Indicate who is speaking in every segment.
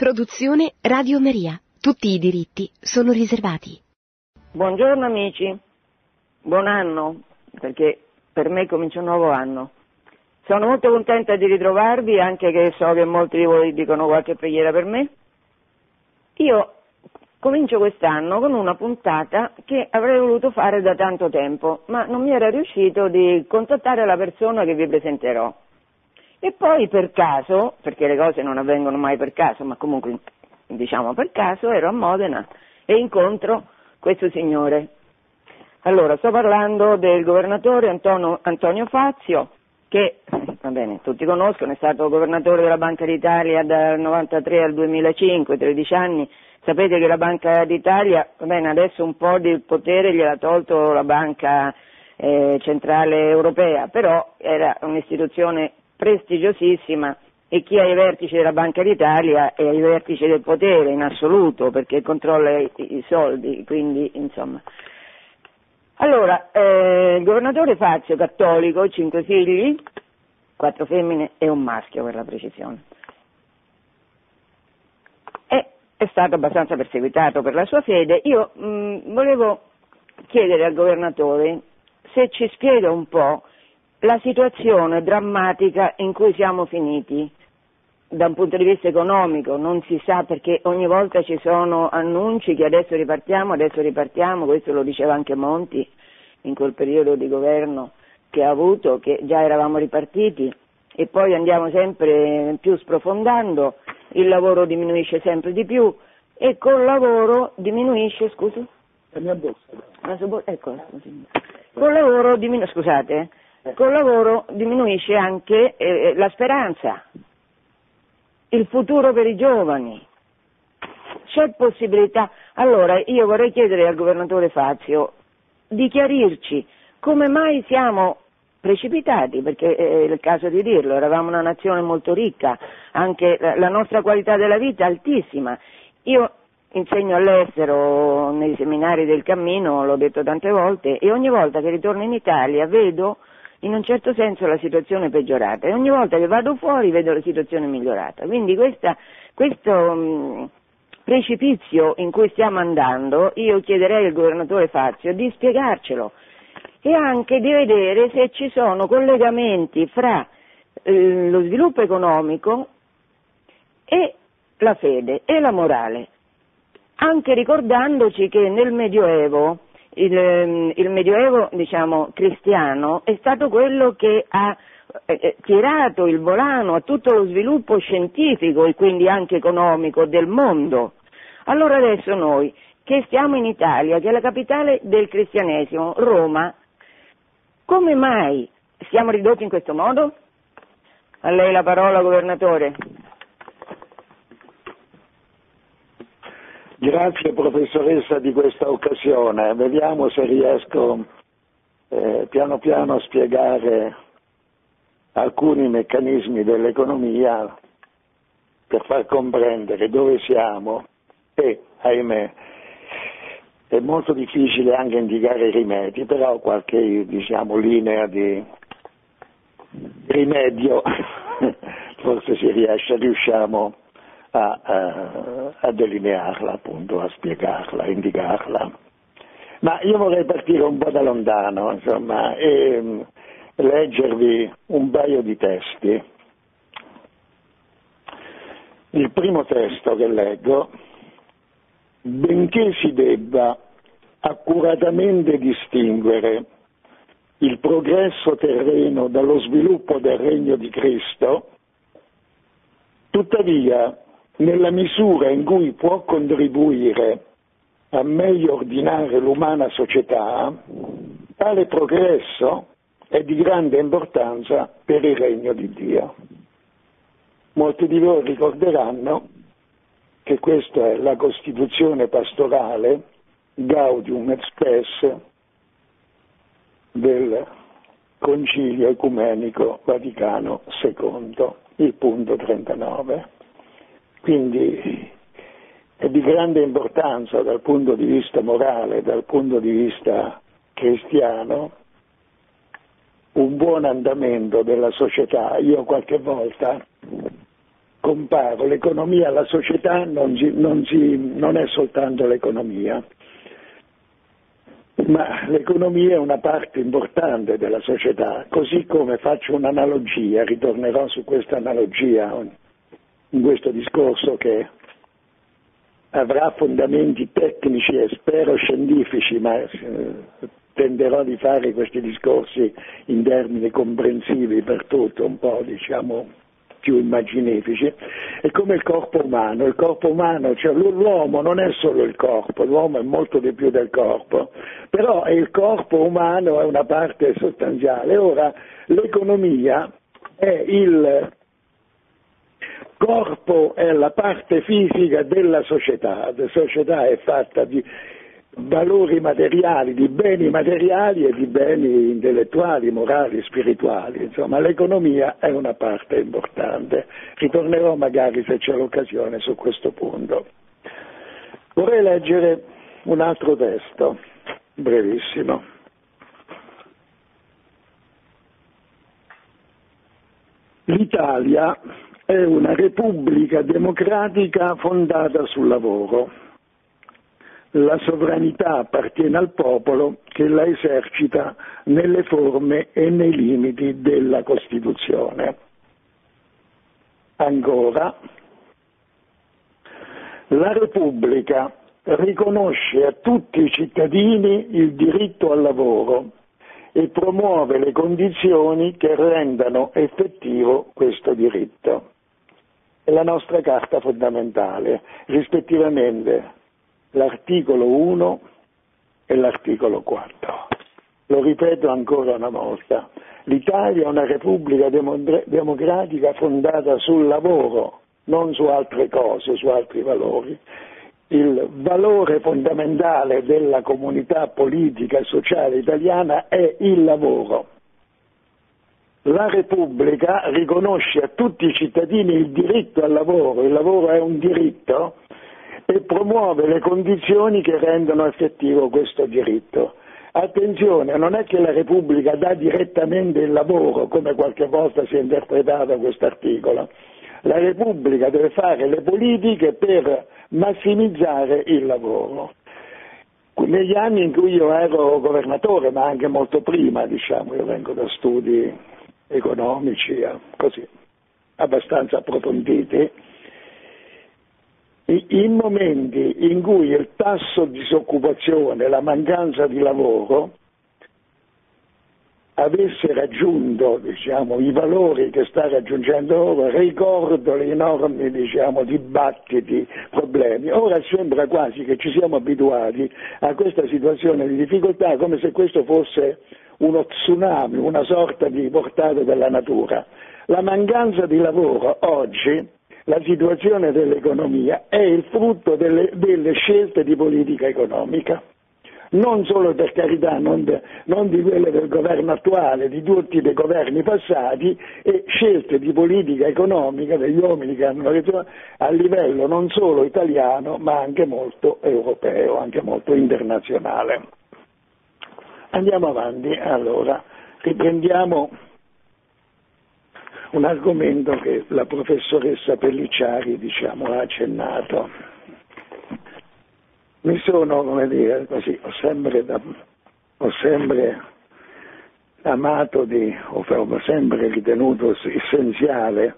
Speaker 1: Produzione Radio Maria. Tutti i diritti sono riservati.
Speaker 2: Buongiorno amici, buon anno, perché per me comincia un nuovo anno. Sono molto contenta di ritrovarvi, anche che so che molti di voi dicono qualche preghiera per me. Io comincio quest'anno con una puntata che avrei voluto fare da tanto tempo, ma non mi era riuscito di contattare la persona che vi presenterò. E poi per caso, perché le cose non avvengono mai per caso, ma comunque diciamo per caso, ero a Modena e incontro questo signore. Allora, sto parlando del governatore Antonio, Antonio Fazio, che, va bene, tutti conoscono, è stato governatore della Banca d'Italia dal 93 al 2005, 13 anni. Sapete che la Banca d'Italia, va bene, adesso un po' di potere gliel'ha tolto la Banca eh, Centrale Europea, però era un'istituzione prestigiosissima e chi ha i vertici della Banca d'Italia è ai vertici del potere in assoluto perché controlla i, i soldi, quindi insomma. Allora, eh, il governatore Fazio, cattolico, cinque figli, quattro femmine e un maschio per la precisione. E è stato abbastanza perseguitato per la sua fede. Io mh, volevo chiedere al governatore se ci spiega un po' la situazione drammatica in cui siamo finiti da un punto di vista economico, non si sa perché ogni volta ci sono annunci che adesso ripartiamo, adesso ripartiamo, questo lo diceva anche Monti in quel periodo di governo che ha avuto, che già eravamo ripartiti e poi andiamo sempre più sprofondando, il lavoro diminuisce sempre di più e col lavoro diminuisce, scusi?
Speaker 3: La mia borsa.
Speaker 2: La sua bo- ecco, col lavoro diminuisce, scusate, col lavoro diminuisce anche eh, la speranza, il futuro per i giovani. C'è possibilità. Allora, io vorrei chiedere al governatore Fazio di chiarirci come mai siamo precipitati, perché è il caso di dirlo, eravamo una nazione molto ricca, anche la nostra qualità della vita è altissima. Io insegno all'estero nei seminari del cammino, l'ho detto tante volte, e ogni volta che ritorno in Italia vedo in un certo senso la situazione peggiorata e ogni volta che vado fuori vedo la situazione migliorata. Quindi questa, questo mh, precipizio in cui stiamo andando, io chiederei al governatore Fazio di spiegarcelo e anche di vedere se ci sono collegamenti fra eh, lo sviluppo economico e la fede e la morale, anche ricordandoci che nel Medioevo il, il Medioevo diciamo, cristiano è stato quello che ha eh, tirato il volano a tutto lo sviluppo scientifico e quindi anche economico del mondo. Allora adesso noi che stiamo in Italia, che è la capitale del cristianesimo, Roma, come mai siamo ridotti in questo modo? A lei la parola, governatore.
Speaker 3: Grazie professoressa di questa occasione. Vediamo se riesco eh, piano piano a spiegare alcuni meccanismi dell'economia per far comprendere dove siamo e, ahimè, è molto difficile anche indicare i rimedi, però qualche diciamo, linea di rimedio forse si riesce, riusciamo a, a, a delinearla, appunto, a spiegarla, a indicarla. Ma io vorrei partire un po' da lontano, insomma, e mm, leggervi un paio di testi. Il primo testo che leggo, benché si debba accuratamente distinguere il progresso terreno dallo sviluppo del regno di Cristo, tuttavia nella misura in cui può contribuire a meglio ordinare l'umana società, tale progresso è di grande importanza per il regno di Dio. Molti di voi ricorderanno che questa è la Costituzione pastorale Gaudium et Spes del Concilio Ecumenico Vaticano II, il punto 39. Quindi è di grande importanza dal punto di vista morale, dal punto di vista cristiano, un buon andamento della società. Io qualche volta comparo l'economia, la società non, si, non, si, non è soltanto l'economia, ma l'economia è una parte importante della società, così come faccio un'analogia, ritornerò su questa analogia in questo discorso che avrà fondamenti tecnici e spero scientifici, ma eh, tenderò di fare questi discorsi in termini comprensivi per tutto, un po' diciamo più immaginifici, è come il corpo umano, il corpo umano, cioè l'uomo non è solo il corpo, l'uomo è molto di più del corpo, però il corpo umano è una parte sostanziale. Ora l'economia è il corpo è la parte fisica della società, la società è fatta di valori materiali, di beni materiali e di beni intellettuali, morali, spirituali, insomma l'economia è una parte importante. Ritornerò magari se c'è l'occasione su questo punto. Vorrei leggere un altro testo, brevissimo. L'Italia è una repubblica democratica fondata sul lavoro la sovranità appartiene al popolo che la esercita nelle forme e nei limiti della Costituzione. Ancora, la Repubblica riconosce a tutti i cittadini il diritto al lavoro e promuove le condizioni che rendano effettivo questo diritto. È la nostra carta fondamentale, rispettivamente l'articolo 1 e l'articolo 4. Lo ripeto ancora una volta, l'Italia è una repubblica democratica fondata sul lavoro, non su altre cose, su altri valori. Il valore fondamentale della comunità politica e sociale italiana è il lavoro. La Repubblica riconosce a tutti i cittadini il diritto al lavoro, il lavoro è un diritto, e promuove le condizioni che rendono effettivo questo diritto. Attenzione, non è che la Repubblica dà direttamente il lavoro, come qualche volta si è interpretato questo articolo. La Repubblica deve fare le politiche per massimizzare il lavoro. Negli anni in cui io ero governatore, ma anche molto prima, diciamo, io vengo da studi economici, eh, così, abbastanza approfonditi, in momenti in cui il tasso di disoccupazione, la mancanza di lavoro avesse raggiunto diciamo, i valori che sta raggiungendo ora, ricordo le enormi diciamo, dibattiti, problemi. Ora sembra quasi che ci siamo abituati a questa situazione di difficoltà come se questo fosse uno tsunami, una sorta di portata della natura. La mancanza di lavoro oggi la situazione dell'economia è il frutto delle, delle scelte di politica economica non solo per carità, non, de, non, di quelle del governo attuale, di tutti i governi passati, e scelte di politica economica degli uomini che hanno ragione a livello non solo italiano, ma anche molto europeo, anche molto internazionale. Andiamo avanti, allora, riprendiamo un argomento che la professoressa Pellicciari diciamo, ha accennato. Mi sono, come dire, così, ho sempre, da, ho sempre amato di, ho sempre ritenuto essenziale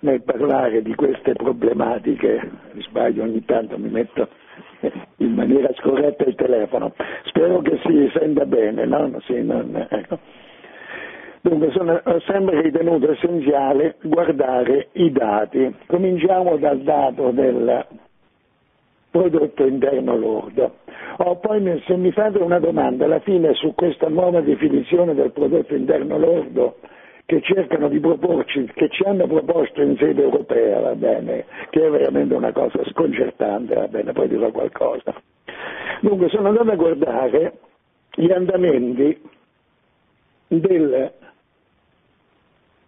Speaker 3: nel parlare di queste problematiche, mi sbaglio ogni tanto mi metto in maniera scorretta il telefono, spero che si senta bene, no? Sì, non, ecco. Dunque sono, ho sempre ritenuto essenziale guardare i dati. Cominciamo dal dato del prodotto interno lordo. Oh, poi se mi fate una domanda alla fine su questa nuova definizione del prodotto interno lordo che cercano di proporci, che ci hanno proposto in sede europea, va bene, che è veramente una cosa sconcertante, va bene, poi dirò qualcosa. Dunque sono andato a guardare gli andamenti del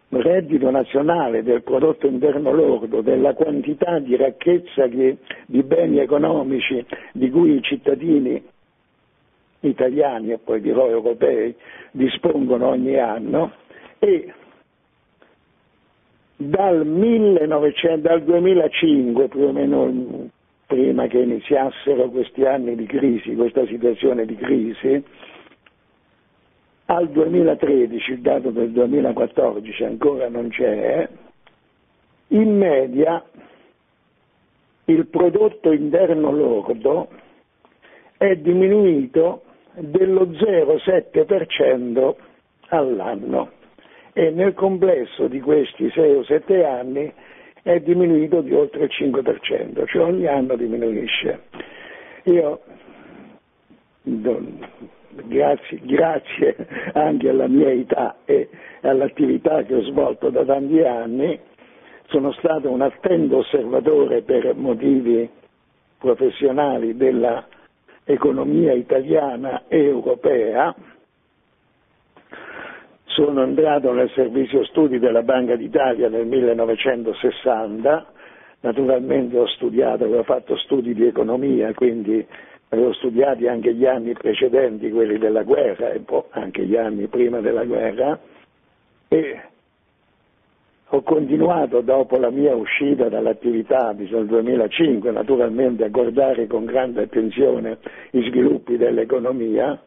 Speaker 3: reddito nazionale, del prodotto interno lordo, della quantità di ricchezza di beni economici di cui i cittadini italiani e poi dirò europei dispongono ogni anno e dal, 1900, dal 2005, più o meno prima che iniziassero questi anni di crisi, questa situazione di crisi, al 2013, il dato del 2014 ancora non c'è, in media il prodotto interno lordo è diminuito dello 0,7% all'anno e nel complesso di questi 6 o 7 anni è diminuito di oltre il 5%, cioè ogni anno diminuisce. Io, grazie, grazie anche alla mia età e all'attività che ho svolto da tanti anni, sono stato un attento osservatore per motivi professionali dell'economia italiana e europea sono entrato nel servizio studi della Banca d'Italia nel 1960, naturalmente ho studiato, avevo fatto studi di economia, quindi avevo studiati anche gli anni precedenti, quelli della guerra e anche gli anni prima della guerra. E ho continuato dopo la mia uscita dall'attività nel 2005 naturalmente a guardare con grande attenzione i sviluppi dell'economia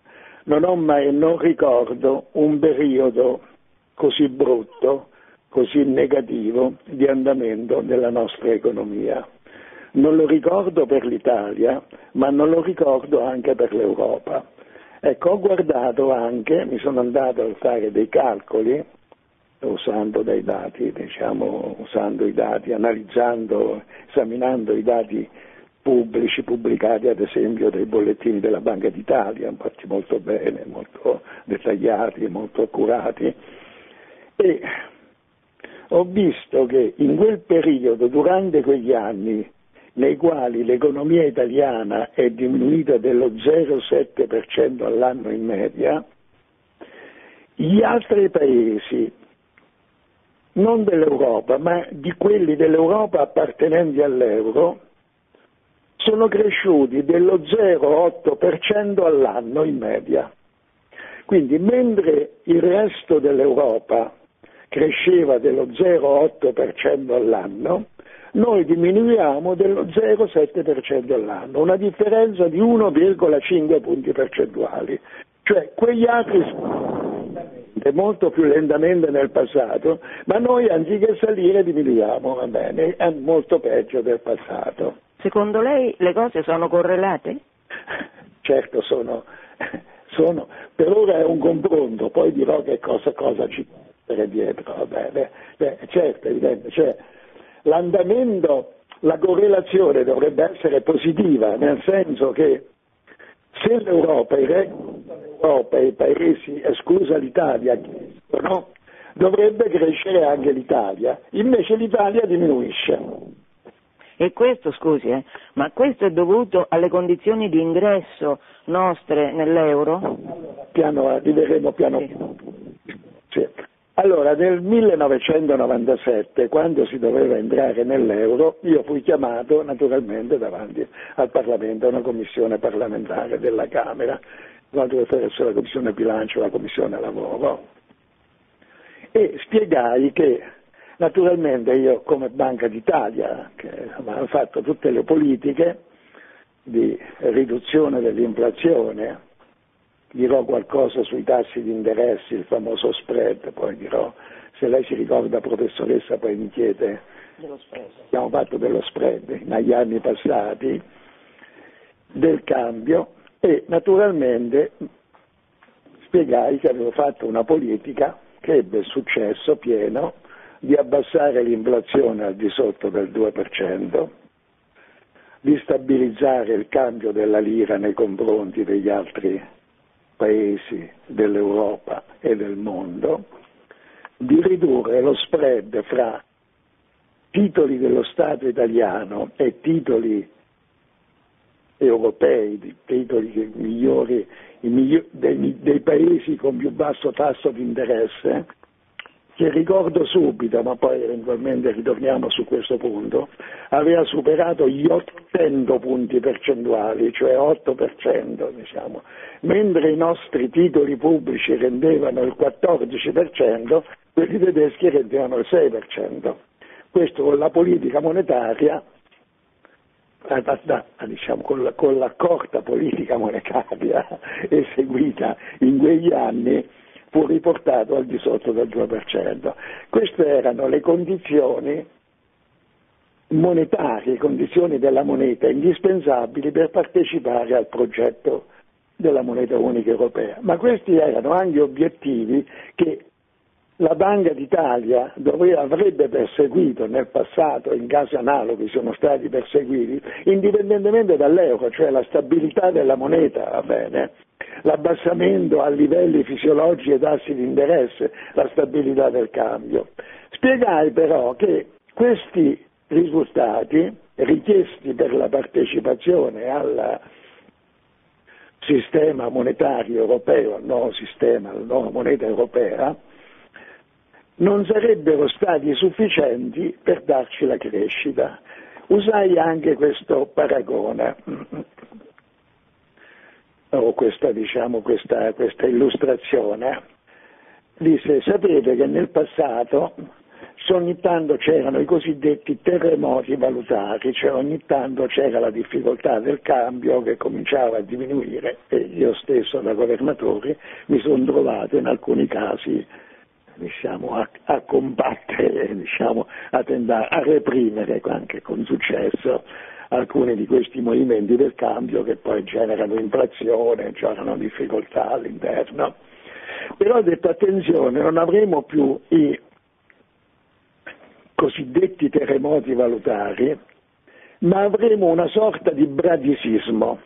Speaker 3: non ho mai, non ricordo un periodo così brutto, così negativo di andamento della nostra economia. Non lo ricordo per l'Italia, ma non lo ricordo anche per l'Europa. Ecco, ho guardato anche, mi sono andato a fare dei calcoli, usando dei dati, diciamo, usando i dati, analizzando, esaminando i dati pubblici pubblicati ad esempio dai bollettini della Banca d'Italia, fatti molto bene, molto dettagliati, molto accurati. E ho visto che in quel periodo, durante quegli anni nei quali l'economia italiana è diminuita dello 0,7% all'anno in media, gli altri paesi, non dell'Europa, ma di quelli dell'Europa appartenenti all'euro, sono cresciuti dello 0,8% all'anno in media. Quindi mentre il resto dell'Europa cresceva dello 0,8% all'anno, noi diminuiamo dello 0,7% all'anno, una differenza di 1,5 punti percentuali. Cioè quegli altri molto più lentamente nel passato, ma noi anziché salire diminuiamo, va bene, è molto peggio del passato.
Speaker 2: Secondo lei le cose sono correlate?
Speaker 3: Certo sono, sono, per ora è un confronto, poi dirò che cosa, cosa ci può essere dietro, va bene? Beh, certo, evidente, cioè, l'andamento, la correlazione dovrebbe essere positiva, nel senso che se l'Europa, il l'Europa e i paesi, esclusa l'Italia, no, dovrebbe crescere anche l'Italia, invece l'Italia diminuisce.
Speaker 2: E questo, scusi, eh, ma questo è dovuto alle condizioni di ingresso nostre nell'euro?
Speaker 3: Piano, arriveremo piano sì. Sì. Allora, nel 1997, quando si doveva entrare nell'euro, io fui chiamato naturalmente davanti al Parlamento a una commissione parlamentare della Camera, attraverso la commissione bilancio e la commissione lavoro, e spiegai che Naturalmente io come Banca d'Italia, che insomma, fatto tutte le politiche di riduzione dell'inflazione, dirò qualcosa sui tassi di interesse, il famoso spread, poi dirò, se lei si ricorda professoressa poi mi chiede, abbiamo fatto dello spread negli anni passati, del cambio e naturalmente spiegai che avevo fatto una politica che ebbe successo pieno di abbassare l'inflazione al di sotto del 2%, di stabilizzare il cambio della lira nei confronti degli altri paesi dell'Europa e del mondo, di ridurre lo spread fra titoli dello Stato italiano e titoli europei, titoli migliori, dei, dei paesi con più basso tasso di interesse, che ricordo subito, ma poi eventualmente ritorniamo su questo punto, aveva superato gli 800 punti percentuali, cioè 8%, diciamo, mentre i nostri titoli pubblici rendevano il 14%, quelli tedeschi rendevano il 6%. Questo con la politica monetaria, diciamo, con, la, con la corta politica monetaria eseguita in quegli anni, fu riportato al di sotto del 2%. Queste erano le condizioni monetarie, condizioni della moneta indispensabili per partecipare al progetto della moneta unica europea. Ma questi erano anche obiettivi che la Banca d'Italia doveva, avrebbe perseguito nel passato, in casi analoghi sono stati perseguiti, indipendentemente dall'euro, cioè la stabilità della moneta, l'abbassamento a livelli fisiologici e tassi di interesse, la stabilità del cambio. Spiegai però che questi risultati richiesti per la partecipazione al sistema monetario europeo, al nuovo sistema, alla nuova moneta europea, non sarebbero stati sufficienti per darci la crescita. Usai anche questo paragone o questa, diciamo, questa, questa illustrazione. Disse, sapete che nel passato ogni tanto c'erano i cosiddetti terremoti valutari, cioè ogni tanto c'era la difficoltà del cambio che cominciava a diminuire e io stesso da governatore mi sono trovato in alcuni casi diciamo, a, a, combattere, diciamo, a, tentare, a reprimere anche con successo alcuni di questi movimenti del cambio che poi generano inflazione, generano difficoltà all'interno. Però ho detto attenzione, non avremo più i cosiddetti terremoti valutari, ma avremo una sorta di bradisismo.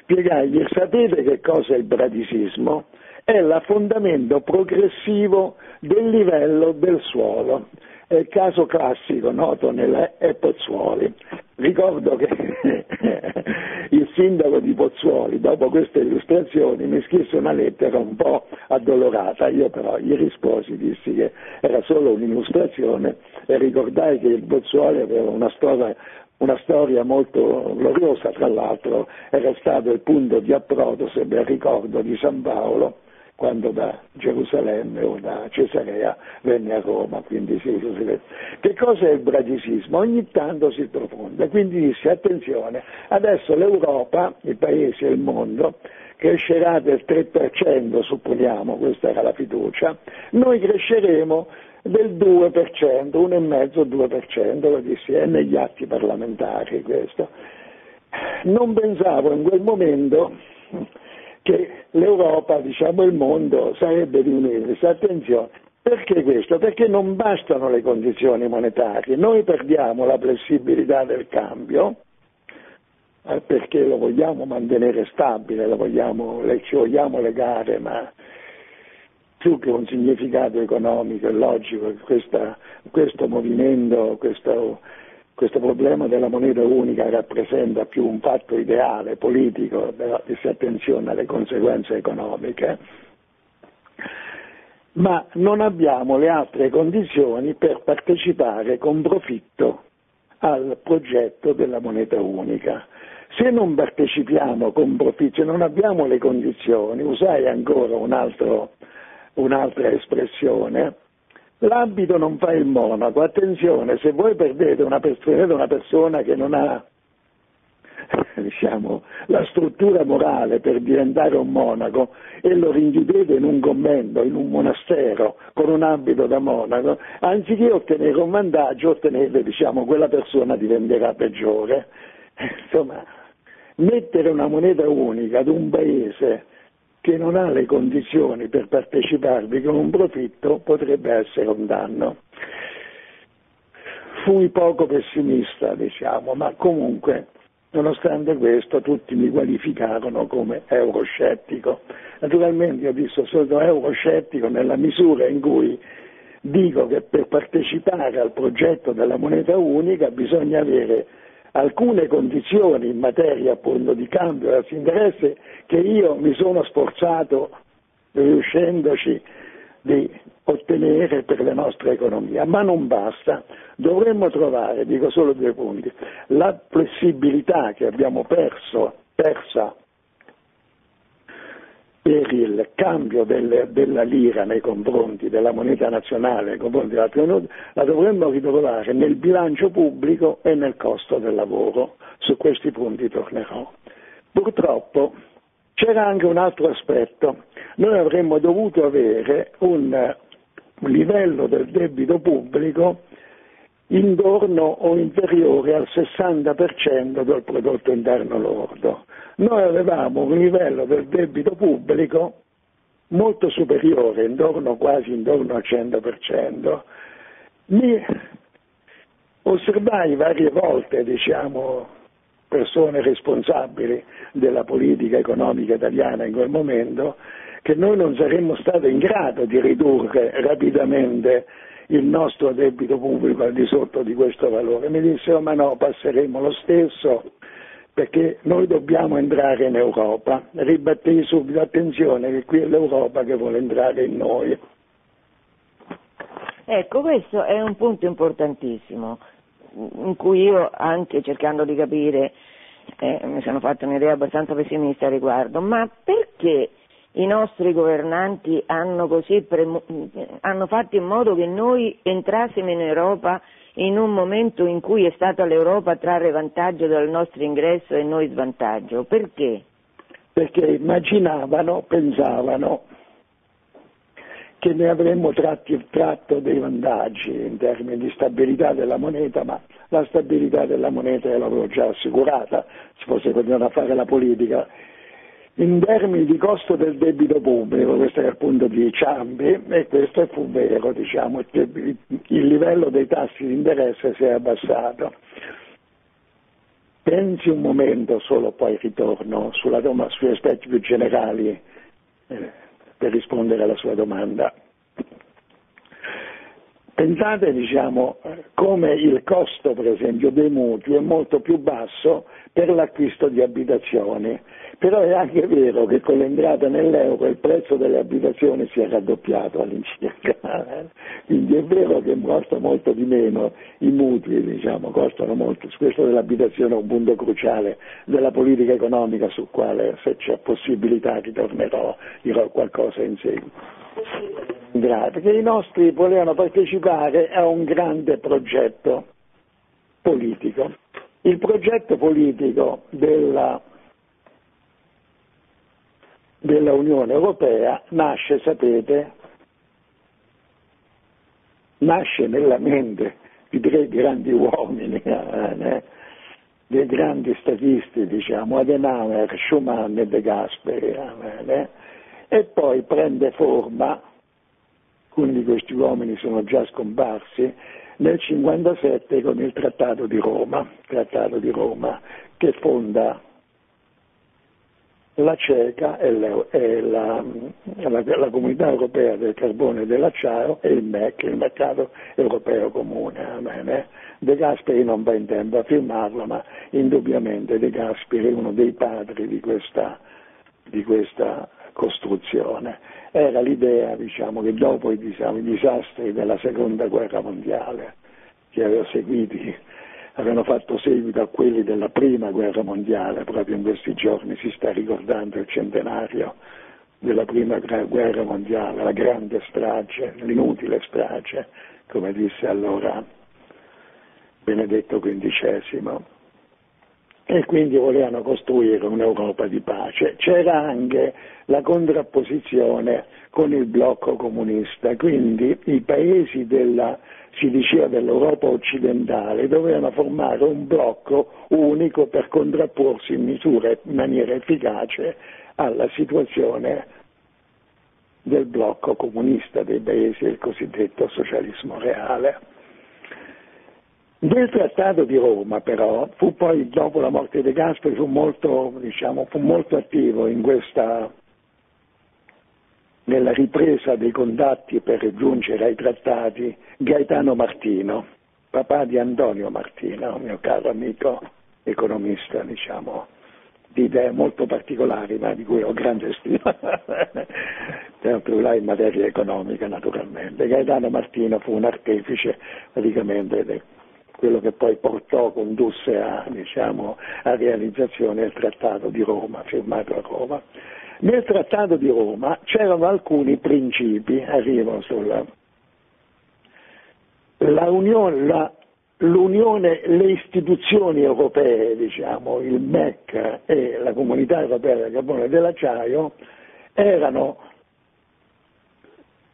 Speaker 3: Spiegargli, sapete che cosa è il bradisismo? È l'affondamento progressivo del livello del suolo. È il caso classico noto nelle Pozzuoli. Ricordo che il sindaco di Pozzuoli, dopo queste illustrazioni, mi scrisse una lettera un po' addolorata. Io però gli risposi, dissi che era solo un'illustrazione e ricordai che il Pozzuoli aveva una storia una storia molto gloriosa, tra l'altro era stato il punto di approdo, se ben ricordo, di San Paolo quando da Gerusalemme o da Cesarea venne a Roma, quindi si Che cosa è il bradisismo? Ogni tanto si profonda, quindi disse attenzione, adesso l'Europa, i paesi e il mondo crescerà del 3%, supponiamo, questa era la fiducia, noi cresceremo del 2%, 1,5-2%, lo dissi, è negli atti parlamentari questo. Non pensavo in quel momento che l'Europa, diciamo il mondo, sarebbe diminuito. Attenzione, perché questo? Perché non bastano le condizioni monetarie, noi perdiamo la flessibilità del cambio, eh, perché lo vogliamo mantenere stabile, lo vogliamo, ci vogliamo legare, ma più che un significato economico e logico, questa, questo movimento, questo questo problema della moneta unica rappresenta più un fatto ideale, politico, di si attenzione alle conseguenze economiche, ma non abbiamo le altre condizioni per partecipare con profitto al progetto della moneta unica. Se non partecipiamo con profitto, se non abbiamo le condizioni, usai ancora un altro, un'altra espressione, L'abito non fa il monaco, attenzione, se voi perdete una persona, una persona che non ha diciamo, la struttura morale per diventare un monaco e lo rinchiudete in un convento, in un monastero, con un abito da monaco, anziché ottenere un vantaggio, ottenete, diciamo, quella persona diventerà peggiore. Insomma, mettere una moneta unica ad un paese che non ha le condizioni per parteciparvi con un profitto potrebbe essere un danno. Fui poco pessimista, diciamo, ma comunque, nonostante questo, tutti mi qualificarono come euroscettico. Naturalmente io dissi sono euroscettico nella misura in cui dico che per partecipare al progetto della moneta unica bisogna avere alcune condizioni in materia appunto di cambio e interesse che io mi sono sforzato riuscendoci di ottenere per la nostra economia, ma non basta, dovremmo trovare, dico solo due punti, la flessibilità che abbiamo perso, persa per il cambio del, della lira nei confronti della moneta nazionale, nei confronti dell'altra moneta, la dovremmo ritrovare nel bilancio pubblico e nel costo del lavoro. Su questi punti tornerò. Purtroppo c'era anche un altro aspetto. Noi avremmo dovuto avere un livello del debito pubblico intorno o inferiore al 60% del prodotto interno lordo. Noi avevamo un livello del debito pubblico molto superiore, intorno, quasi intorno al 100%. Mi osservai varie volte, diciamo, persone responsabili della politica economica italiana in quel momento, che noi non saremmo stati in grado di ridurre rapidamente il nostro debito pubblico al di sotto di questo valore. Mi dissero ma no, passeremo lo stesso perché noi dobbiamo entrare in Europa. Ribattei subito, attenzione che qui è l'Europa che vuole entrare in noi.
Speaker 2: Ecco, questo è un punto importantissimo, in cui io anche cercando di capire eh, mi sono fatto un'idea abbastanza pessimista a riguardo, ma perché i nostri governanti hanno, premo- hanno fatto in modo che noi entrassimo in Europa in un momento in cui è stata l'Europa a trarre vantaggio dal nostro ingresso e noi svantaggio. Perché?
Speaker 3: Perché immaginavano, pensavano che ne avremmo tratti, tratto dei vantaggi in termini di stabilità della moneta, ma la stabilità della moneta l'avevo già assicurata, si fosse continuare a fare la politica in termini di costo del debito pubblico, questo è il punto di Ciampi, e questo fu vero, diciamo, il livello dei tassi di interesse si è abbassato. Pensi un momento solo, poi ritorno sulla, sugli aspetti più generali eh, per rispondere alla sua domanda. Pensate diciamo, come il costo per esempio dei mutui è molto più basso per l'acquisto di abitazioni, però è anche vero che con l'entrata nell'euro il prezzo delle abitazioni si è raddoppiato all'incirca, quindi è vero che costa molto di meno i mutui, diciamo, costano molto, questo dell'abitazione è un punto cruciale della politica economica sul quale se c'è possibilità ritornerò, dirò qualcosa in seguito. Che i nostri volevano partecipare a un grande progetto politico. Il progetto politico della, della Unione Europea nasce, sapete, nasce nella mente di tre grandi uomini, eh, dei grandi statisti, diciamo, Adenauer, Schumann e De Gasperi. Eh, e poi prende forma, alcuni di questi uomini sono già scomparsi, nel 1957 con il Trattato di Roma, Trattato di Roma che fonda la CECA e, la, e la, la, la, Comunità Europea del Carbone e dell'Acciaio e il MEC, il Mercato Europeo Comune. Bene. De Gasperi non va in tempo a firmarlo, ma indubbiamente De Gasperi è uno dei padri di questa, di questa costruzione. Era l'idea diciamo, che dopo i, diciamo, i, disastri della seconda guerra mondiale, che aveva seguiti, avevano fatto seguito a quelli della prima guerra mondiale, proprio in questi giorni si sta ricordando il centenario della prima guerra mondiale, la grande strage, l'inutile strage, come disse allora Benedetto XV e quindi volevano costruire un'Europa di pace. C'era anche la contrapposizione con il blocco comunista, quindi i paesi della, dell'Europa occidentale dovevano formare un blocco unico per contrapporsi in, misura, in maniera efficace alla situazione del blocco comunista dei paesi del cosiddetto socialismo reale. Nel Trattato di Roma però fu poi, dopo la morte di Gasperi, fu molto, diciamo, fu molto attivo questa, nella ripresa dei contatti per giungere ai trattati Gaetano Martino, papà di Antonio Martino, mio caro amico economista, diciamo, di idee molto particolari, ma di cui ho grande stima, sempre là in materia economica naturalmente. Gaetano Martino fu un artefice praticamente quello che poi portò, condusse a, diciamo, a realizzazione del Trattato di Roma, firmato a Roma. Nel Trattato di Roma c'erano alcuni principi, arrivo sulla... La unione, la, l'Unione, le istituzioni europee, diciamo, il MEC e la Comunità Europea del Carbone e dell'Acciaio, erano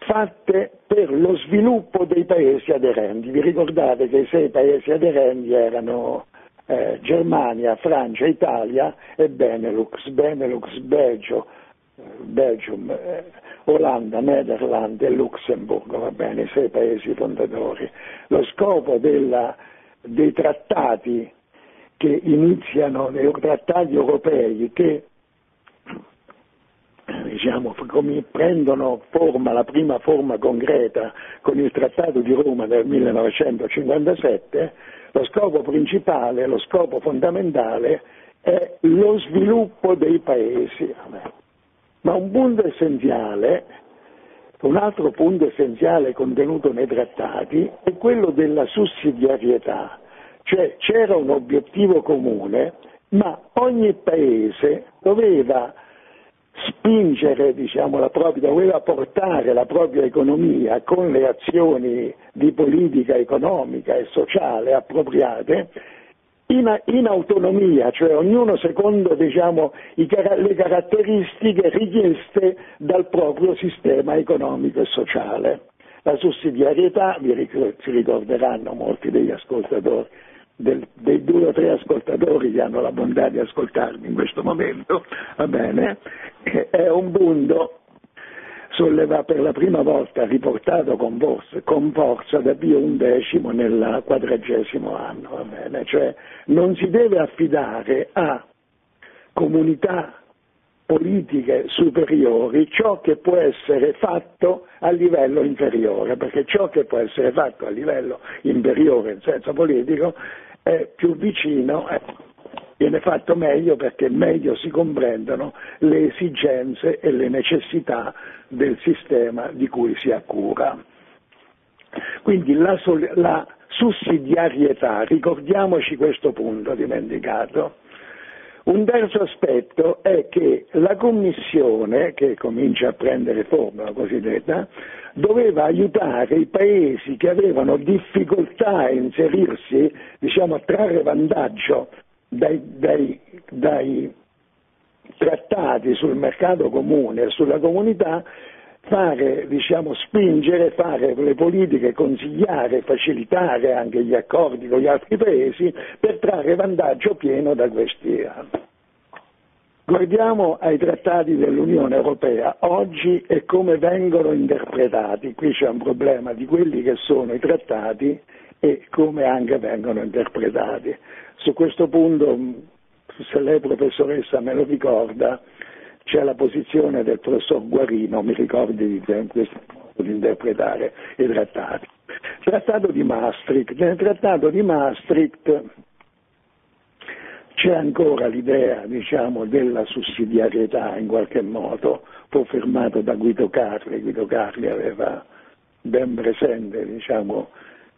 Speaker 3: fatte per lo sviluppo dei paesi aderenti. Vi ricordate che i sei paesi aderenti erano eh, Germania, Francia, Italia e Benelux, Benelux, Belgio, eh, Belgium, eh, Olanda, Nederland e Luxemburgo, va bene, i sei paesi fondatori. Lo scopo della, dei trattati che iniziano, dei trattati europei che diciamo, prendono forma, la prima forma concreta con il Trattato di Roma del 1957, lo scopo principale, lo scopo fondamentale è lo sviluppo dei paesi. Ma un punto essenziale, un altro punto essenziale contenuto nei trattati è quello della sussidiarietà, cioè c'era un obiettivo comune, ma ogni paese doveva spingere diciamo, la propria, doveva portare la propria economia con le azioni di politica economica e sociale appropriate in, in autonomia, cioè ognuno secondo diciamo, i, le caratteristiche richieste dal proprio sistema economico e sociale. La sussidiarietà, vi ricorderanno molti degli ascoltatori, del, dei due o tre ascoltatori che hanno la bontà di ascoltarmi in questo momento, va bene, è un punto solleva per la prima volta riportato con forza, con forza da Pio XI nel quadragesimo anno, va bene? cioè non si deve affidare a comunità politiche superiori ciò che può essere fatto a livello inferiore, perché ciò che può essere fatto a livello inferiore in senso politico è più vicino, eh, viene fatto meglio perché meglio si comprendono le esigenze e le necessità del sistema di cui si ha cura. Quindi la, la sussidiarietà, ricordiamoci questo punto dimenticato. Un terzo aspetto è che la Commissione, che comincia a prendere forma cosiddetta, doveva aiutare i paesi che avevano difficoltà a inserirsi, diciamo, a trarre vantaggio dai, dai, dai trattati sul mercato comune e sulla comunità, fare, diciamo, spingere, fare le politiche, consigliare, facilitare anche gli accordi con gli altri paesi per trarre vantaggio pieno da questi anni. Guardiamo ai trattati dell'Unione Europea oggi e come vengono interpretati. Qui c'è un problema di quelli che sono i trattati e come anche vengono interpretati. Su questo punto, se lei professoressa me lo ricorda, c'è la posizione del professor Guarino, mi ricordi di di interpretare i trattati. Trattato di Maastricht. Nel trattato di Maastricht c'è ancora l'idea diciamo, della sussidiarietà in qualche modo, confermato da Guido Carli. Guido Carli aveva ben presente, diciamo,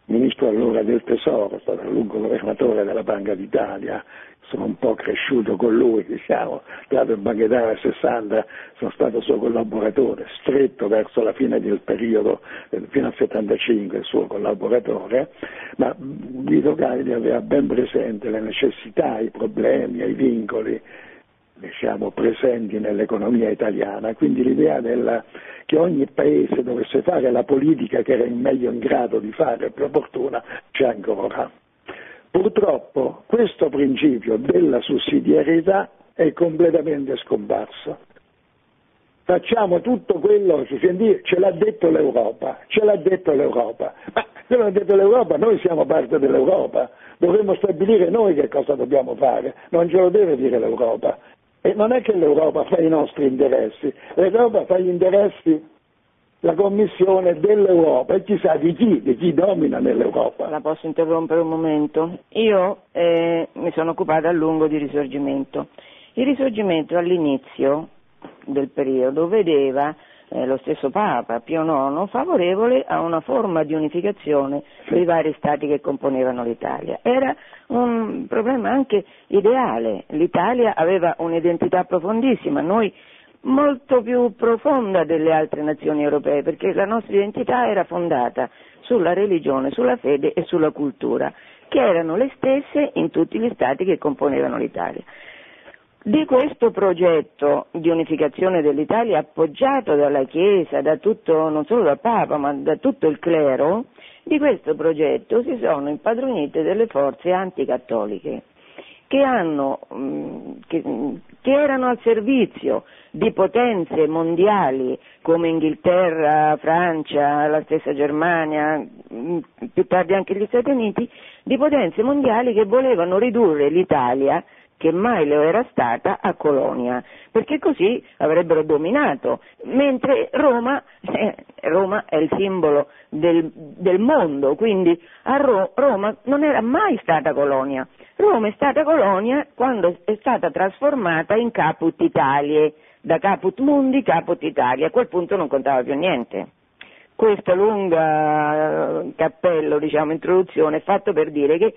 Speaker 3: ministro allora del Tesoro, stato a lungo governatore della Banca d'Italia, sono un po' cresciuto con lui, diciamo, dato in Banca d'Italia nel 60, sono stato suo collaboratore, stretto verso la fine del periodo, eh, fino al 75 il suo collaboratore, ma Guido Cagliari aveva ben presente le necessità, i problemi, i vincoli diciamo, presenti nell'economia italiana, quindi l'idea della, che ogni paese dovesse fare la politica che era in meglio in grado di fare più opportuna c'è ancora. Purtroppo questo principio della sussidiarietà è completamente scomparso. Facciamo tutto quello che ce l'ha detto l'Europa, ce l'ha detto l'Europa. Ma se l'ha detto l'Europa, noi siamo parte dell'Europa, dovremmo stabilire noi che cosa dobbiamo fare, non ce lo deve dire l'Europa. E non è che l'Europa fa i nostri interessi, l'Europa fa gli interessi la Commissione dell'Europa e chissà di chi, di chi domina nell'Europa.
Speaker 2: La posso interrompere un momento? Io eh, mi sono occupata a lungo di risorgimento. Il risorgimento all'inizio del periodo vedeva eh, lo stesso Papa Pio IX favorevole a una forma di unificazione dei vari stati che componevano l'Italia. Era un problema anche ideale, l'Italia aveva un'identità profondissima, noi molto più profonda delle altre nazioni europee, perché la nostra identità era fondata sulla religione, sulla fede e sulla cultura, che erano le stesse in tutti gli stati che componevano l'Italia. Di questo progetto di unificazione dell'Italia appoggiato dalla Chiesa, da tutto, non solo dal Papa, ma da tutto il clero, di questo progetto si sono impadronite delle forze anticattoliche che, hanno, mm, che, che erano al servizio di potenze mondiali come Inghilterra, Francia, la stessa Germania, mm, più tardi anche gli Stati Uniti, di potenze mondiali che volevano ridurre l'Italia che mai lo era stata a Colonia, perché così avrebbero dominato, mentre Roma, eh, Roma è il simbolo del, del mondo, quindi Ro- Roma non era mai stata colonia, Roma è stata colonia quando è stata trasformata in Caput Italie, da Caput Mundi Caput Italia, a quel punto non contava più niente. Questa lunga eh, cappello, diciamo, introduzione è fatto per dire che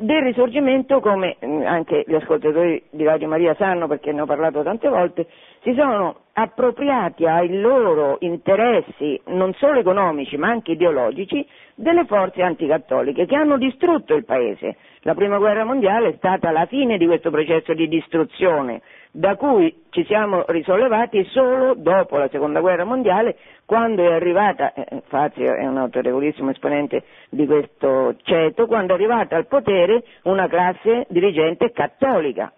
Speaker 2: del risorgimento, come mm, anche gli ascoltatori di Radio Maria sanno perché ne ho parlato tante volte, si sono appropriati ai loro interessi non solo economici ma anche ideologici delle forze anticattoliche che hanno distrutto il paese. La prima guerra mondiale è stata la fine di questo processo di distruzione da cui ci siamo risollevati solo dopo la seconda guerra mondiale, quando è arrivata, eh, Fazio è un autorevolissimo esponente di questo ceto, quando è arrivata al potere una classe dirigente cattolica.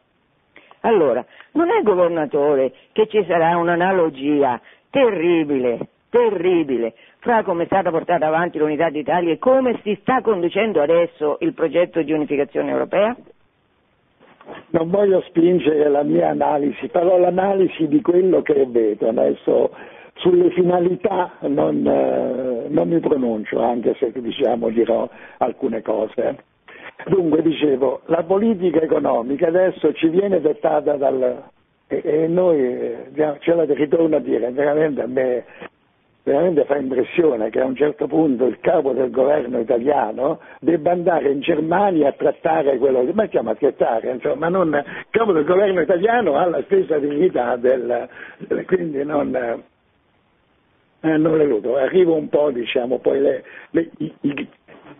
Speaker 2: Allora, non è governatore che ci sarà un'analogia terribile, terribile, fra come è stata portata avanti l'unità d'Italia e come si sta conducendo adesso il progetto di unificazione europea?
Speaker 3: Non voglio spingere la mia analisi, però l'analisi di quello che vedo adesso sulle finalità non, eh, non mi pronuncio, anche se diciamo dirò alcune cose. Dunque dicevo, la politica economica adesso ci viene dettata dal, e, e noi eh, ce la ritorno a dire, veramente a me veramente fa impressione che a un certo punto il capo del governo italiano debba andare in Germania a trattare quello che, ma chiama a trattare, insomma, non, il capo del governo italiano ha la stessa dignità del, quindi non, eh, non l'eludo, arrivo un po', diciamo, poi le, le, i, i,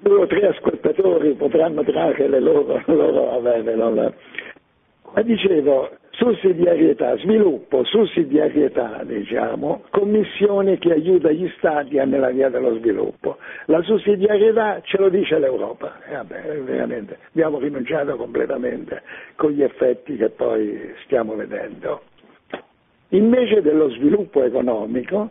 Speaker 3: due o tre ascoltatori potranno trarre le loro, loro avere, non, ma dicevo, sussidiarietà, sviluppo, sussidiarietà, diciamo, commissione che aiuta gli Stati nella via dello sviluppo. La sussidiarietà ce lo dice l'Europa, e vabbè, veramente, abbiamo rinunciato completamente con gli effetti che poi stiamo vedendo. Invece dello sviluppo economico,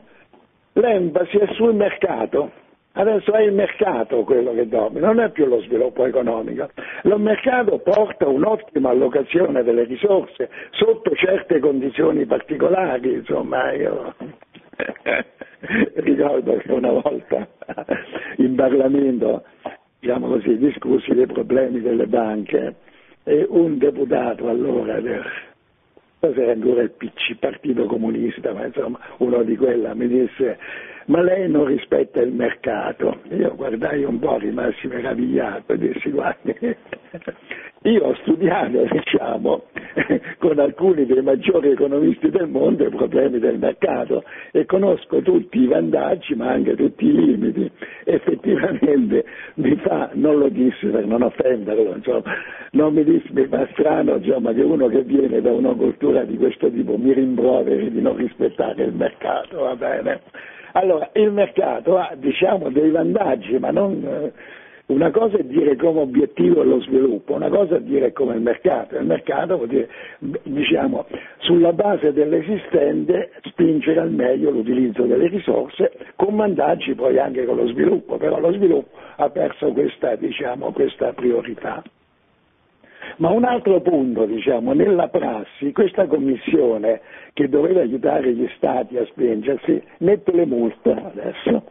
Speaker 3: l'enfasi è sul mercato, Adesso è il mercato quello che domina, non è più lo sviluppo economico. Lo mercato porta un'ottima allocazione delle risorse sotto certe condizioni particolari, insomma io ricordo che una volta in Parlamento diciamo così, discussi dei problemi delle banche e un deputato allora cos'era ancora il PC, Partito Comunista, ma insomma uno di quella mi disse ma lei non rispetta il mercato. Io guardai un po', rimasi meravigliato e dissi guardi, io ho studiato, diciamo, con alcuni dei maggiori economisti del mondo i problemi del mercato e conosco tutti i vantaggi ma anche tutti i limiti. Effettivamente mi fa, non lo dissi per non offenderlo, insomma, non mi, disse, mi fa strano insomma, che uno che viene da una cultura di questo tipo mi rimproveri di non rispettare il mercato, va bene? Allora, il mercato ha diciamo, dei vantaggi, ma non, eh, una cosa è dire come obiettivo lo sviluppo, una cosa è dire come il mercato. Il mercato vuol dire, diciamo, sulla base dell'esistente spingere al meglio l'utilizzo delle risorse, con vantaggi poi anche con lo sviluppo, però lo sviluppo ha perso questa, diciamo, questa priorità. Ma un altro punto, diciamo, nella prassi, questa commissione che doveva aiutare gli stati a spingersi, mette le multe adesso.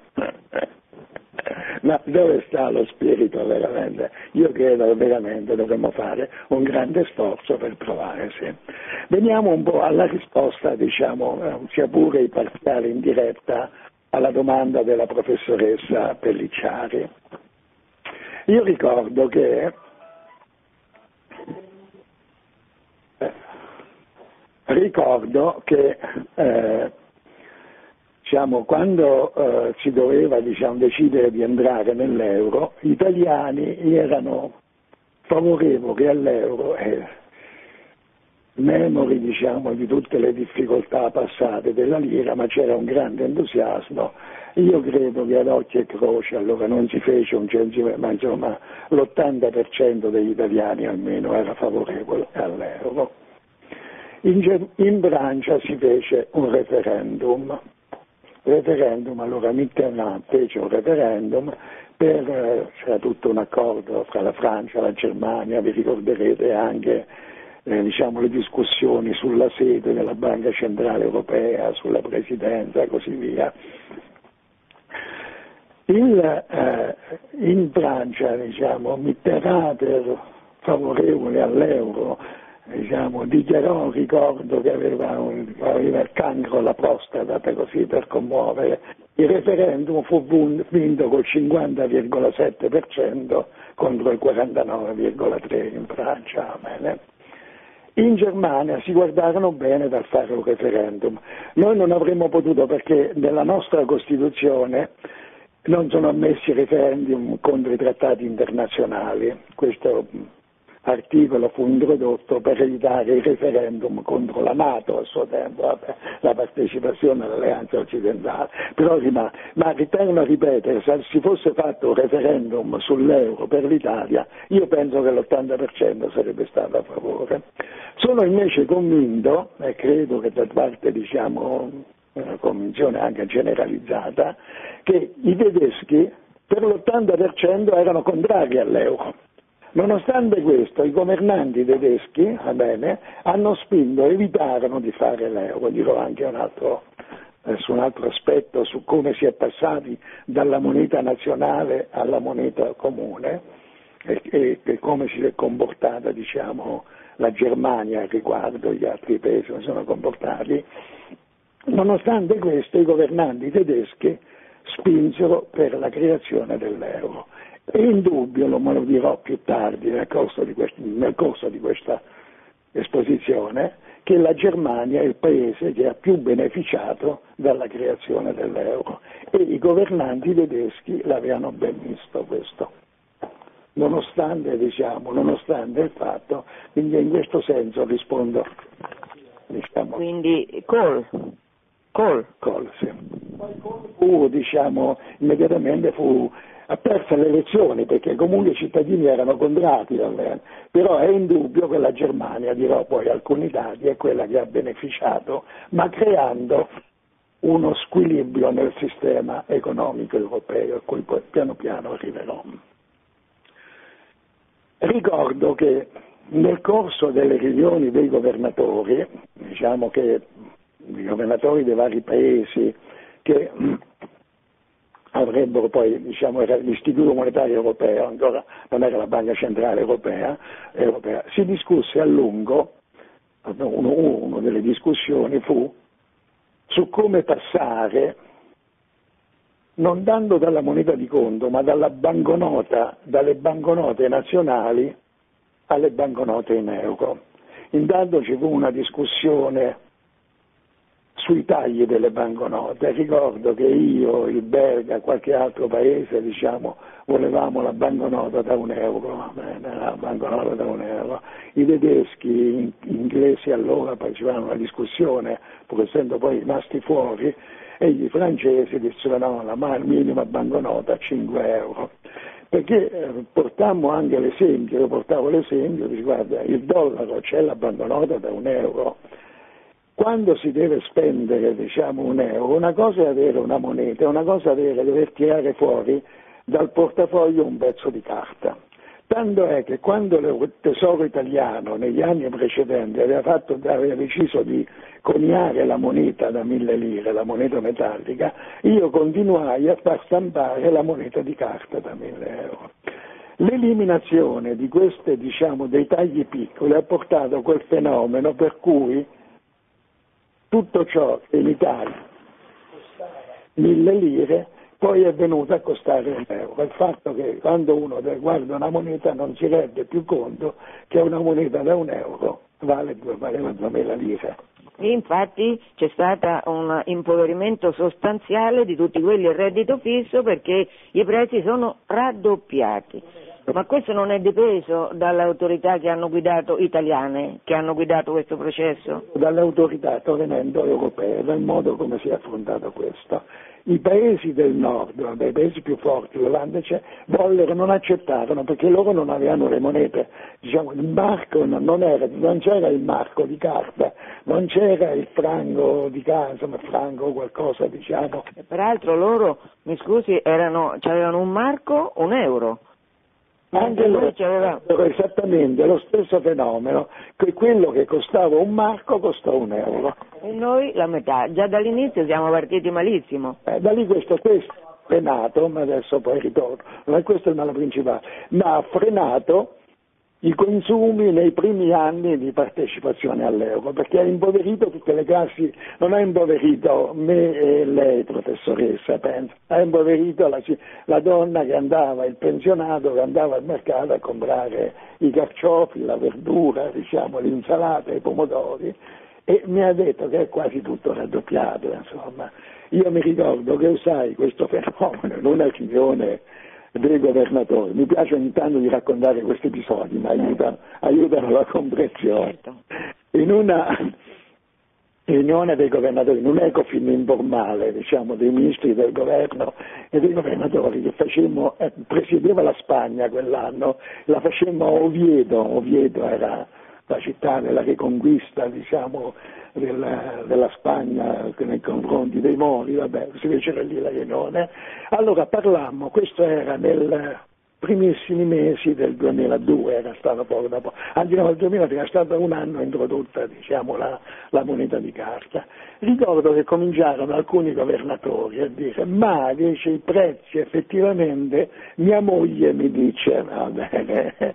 Speaker 3: Ma dove sta lo spirito veramente? Io credo che veramente dovremmo fare un grande sforzo per trovare. Sì. Veniamo un po' alla risposta, diciamo, eh, sia pure parziale in diretta, alla domanda della professoressa Pellicciari. Io ricordo che ricordo che eh, diciamo, quando eh, si doveva diciamo, decidere di entrare nell'euro, gli italiani erano favorevoli all'euro e memori diciamo, di tutte le difficoltà passate della lira, ma c'era un grande entusiasmo. Io credo che ad occhio e croce allora non si fece un censimento, ma insomma l'80% degli italiani almeno era favorevole all'euro. In, in Francia si fece un referendum, referendum allora Mitterrand fece un referendum per, c'era tutto un accordo fra la Francia e la Germania, vi ricorderete anche eh, diciamo, le discussioni sulla sede della Banca Centrale Europea, sulla Presidenza e così via. Il, eh, in Francia diciamo, Mitterrand favorevole all'euro diciamo, dichiarò, ricordo che aveva, un, aveva il cancro alla prostata così per commuovere, il referendum fu vinto col 50,7% contro il 49,3% in Francia. Bene. In Germania si guardarono bene dal fare un referendum. Noi non avremmo potuto perché nella nostra Costituzione non sono ammessi referendum contro i trattati internazionali. Questo articolo fu introdotto per evitare il referendum contro la Nato a suo tempo, vabbè, la partecipazione all'alleanza occidentale, però rimane. Ma ritorno a ripetere, se si fosse fatto un referendum sull'euro per l'Italia, io penso che l'80% sarebbe stato a favore. Sono invece convinto, e credo che da parte diciamo, una convinzione anche generalizzata, che i tedeschi per l'80% erano contrari all'euro Nonostante questo, i governanti tedeschi bene, hanno spinto, evitarono di fare l'euro, dirò anche un altro, eh, su un altro aspetto, su come si è passati dalla moneta nazionale alla moneta comune e, e, e come si è comportata diciamo, la Germania riguardo, gli altri paesi come sono comportati. Nonostante questo, i governanti tedeschi spinsero per la creazione dell'euro è indubbio, lo, me lo dirò più tardi nel corso, quest- nel corso di questa esposizione, che la Germania è il paese che ha più beneficiato dalla creazione dell'euro e i governanti tedeschi l'avevano ben visto questo, nonostante, diciamo, nonostante il fatto, quindi in questo senso rispondo. Diciamo,
Speaker 2: quindi Kohl, Kohl.
Speaker 3: Kohl sì. Fu, diciamo, immediatamente fu ha perso le elezioni perché comunque i cittadini erano contrari all'EN, però è indubbio che la Germania, dirò poi alcuni dati, è quella che ha beneficiato, ma creando uno squilibrio nel sistema economico europeo a cui poi piano piano arriverò. Ricordo che nel corso delle riunioni dei governatori, diciamo che i governatori dei vari paesi che avrebbero poi, diciamo, era l'Istituto Monetario Europeo, ancora non era la Banca Centrale Europea, europea. si discusse a lungo, una delle discussioni fu su come passare, non tanto dalla moneta di conto, ma banconota, dalle banconote nazionali alle banconote in euro. Intanto ci fu una discussione sui tagli delle banconote. Ricordo che io, il Belga, qualche altro paese, diciamo, volevamo la banconota da un euro, la banconota da un euro. I tedeschi, gli inglesi allora partecipavano alla discussione, pur essendo poi rimasti fuori, e i francesi dissero no, la minima banconota a 5 euro. Perché eh, portammo anche l'esempio, io portavo l'esempio, dice guarda, il dollaro c'è la banconota da un euro, quando si deve spendere diciamo, un euro, una cosa è avere una moneta, una cosa è avere, dover tirare fuori dal portafoglio un pezzo di carta. Tanto è che quando il Tesoro italiano negli anni precedenti aveva, fatto, aveva, deciso di coniare la moneta da mille lire, la moneta metallica, io continuai a far stampare la moneta di carta da mille euro. L'eliminazione di queste, diciamo, dei tagli piccoli ha portato a quel fenomeno per cui tutto ciò in Italia mille lire poi è venuto a costare un euro. Il fatto che quando uno guarda una moneta non si rende più conto che una moneta da un euro vale, valeva 2000 lire.
Speaker 2: Infatti c'è stato un impoverimento sostanziale di tutti quelli a reddito fisso perché i prezzi sono raddoppiati. Ma questo non è dipeso dalle autorità che hanno guidato italiane, che hanno guidato questo processo?
Speaker 3: Dalle autorità, sto venendo europee, dal modo come si è affrontato questo. I paesi del nord, vabbè, i paesi più forti, l'Olanda c'è, vollero, non accettarono perché loro non avevano le monete, diciamo, il marco non, era, non c'era il marco di carta, non c'era il franco di casa, insomma, franco o qualcosa diciamo.
Speaker 2: E peraltro loro, mi scusi, erano, avevano un marco, un euro.
Speaker 3: Anche loro avevano esattamente lo stesso fenomeno, che quello che costava un marco costò un euro.
Speaker 2: E noi la metà, già dall'inizio siamo partiti malissimo.
Speaker 3: Eh, da lì questo, questo ha frenato, ma adesso poi ritorno, non è questo il male principale, ma ha frenato i consumi nei primi anni di partecipazione all'euro, perché ha impoverito tutte le classi, non ha impoverito me e lei, professoressa, penso, ha impoverito la, la donna che andava, il pensionato che andava al mercato a comprare i carciofi, la verdura, diciamo, l'insalata, i pomodori, e mi ha detto che è quasi tutto raddoppiato, insomma. Io mi ricordo che usai questo fenomeno in una riunione dei governatori. Mi piace ogni tanto di raccontare questi episodi, ma aiutano, aiutano la comprensione.
Speaker 2: Certo.
Speaker 3: In una riunione dei governatori, in un ecofin informale, diciamo, dei ministri del governo e dei governatori che facemmo, eh, presiedeva la Spagna quell'anno, la facemmo a Oviedo, Oviedo era la città della riconquista, diciamo, della, della, Spagna nei confronti dei Mori, vabbè, si fecero lì la riunione. Allora parlammo, questo era nel primissimi mesi del 2002, era stato poco dopo, no, nel 2003 era stato un anno introdotta diciamo, la, la, moneta di carta. Ricordo che cominciarono alcuni governatori a dire ma dice i prezzi effettivamente mia moglie mi dice va bene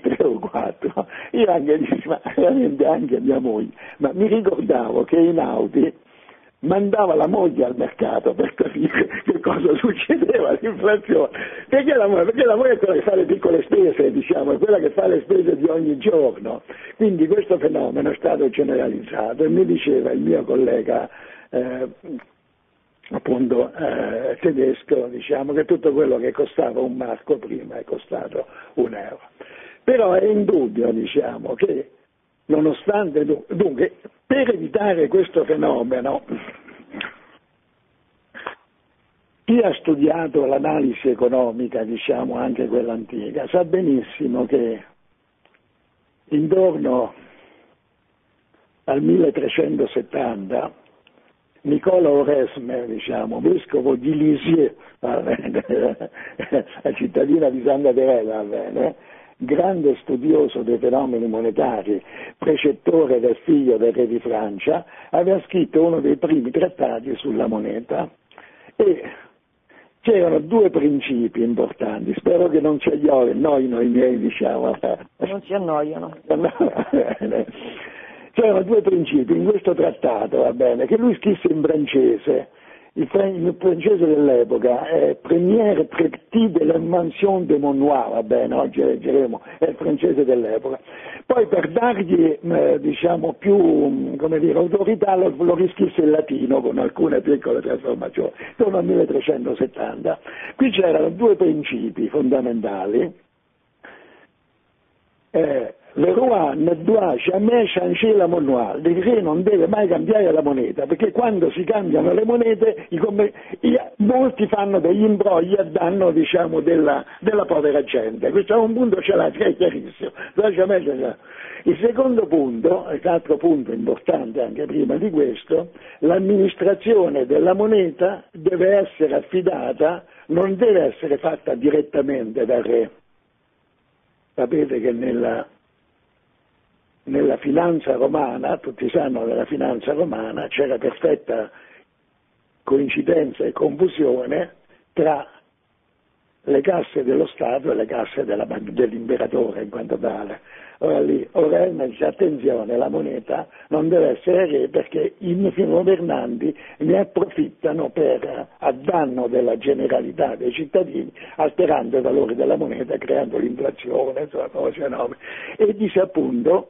Speaker 3: tre o quattro, io anche dissi ma veramente anche mia moglie, ma mi ricordavo che in Audi mandava la moglie al mercato per capire che cosa succedeva all'inflazione, perché la, moglie, perché la moglie è quella che fa le piccole spese, diciamo, è quella che fa le spese di ogni giorno. Quindi questo fenomeno è stato generalizzato e mi diceva il mio collega eh, appunto eh, tedesco, diciamo, che tutto quello che costava un marco prima è costato un euro. Però è indubbio, diciamo, che nonostante dunque per evitare questo fenomeno chi ha studiato l'analisi economica, diciamo anche quella antica, sa benissimo che intorno al 1370 Nicola Oresme, diciamo, vescovo di Lisieux, la cittadina di Santa Teresa, va bene, grande studioso dei fenomeni monetari, precettore del figlio del re di Francia, aveva scritto uno dei primi trattati sulla moneta. E c'erano due principi importanti, spero che non ci annoino i miei, diciamo.
Speaker 2: Non si annoiano.
Speaker 3: C'erano due principi in questo trattato, va bene, che lui scrisse in francese, il, francese dell'epoca è Premier Traité de la Mansion de Monnois, va bene, oggi leggeremo, è il francese dell'epoca. Poi per dargli eh, diciamo, più dire, autorità lo, lo riscrisse in latino con alcune piccole trasformazioni, intorno al 1370. Qui c'erano due principi fondamentali. Eh, le roi ne doit jamais changer la monnaie, re non deve mai cambiare la moneta, perché quando si cambiano le monete i, molti fanno degli imbrogli a danno diciamo, della, della, povera gente. Questo è un punto ce l'ha, è chiarissimo. Il secondo punto, l'altro punto importante anche prima di questo, l'amministrazione della moneta deve essere affidata, non deve essere fatta direttamente dal re. Sapete che nella nella finanza romana, tutti sanno che nella finanza romana c'era perfetta coincidenza e confusione tra le casse dello Stato e le casse della, dell'imperatore in quanto tale. Ora lì Orelma dice attenzione, la moneta non deve essere re perché i governanti ne approfittano per, a danno della generalità dei cittadini, alterando i valori della moneta, creando l'inflazione, insomma, cose enormi. E dice appunto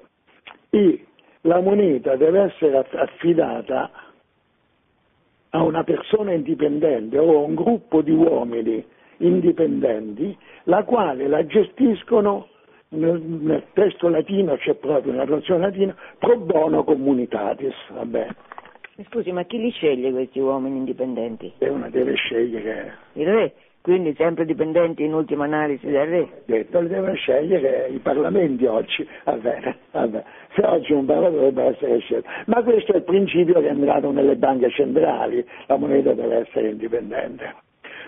Speaker 3: i la moneta deve essere affidata a una persona indipendente o a un gruppo di uomini indipendenti, la quale la gestiscono nel, nel testo latino c'è proprio una traduzione latina pro bono comunitatis, vabbè.
Speaker 2: Scusi, ma chi li sceglie questi uomini indipendenti?
Speaker 3: E una deve scegliere.
Speaker 2: Il re, quindi sempre dipendenti in ultima analisi dal re.
Speaker 3: Detto, li devono scegliere i parlamenti oggi, va bene, va bene. Se oggi un parlamentare deve essere scelto. Ma questo è il principio che è entrato nelle banche centrali, la moneta deve essere indipendente.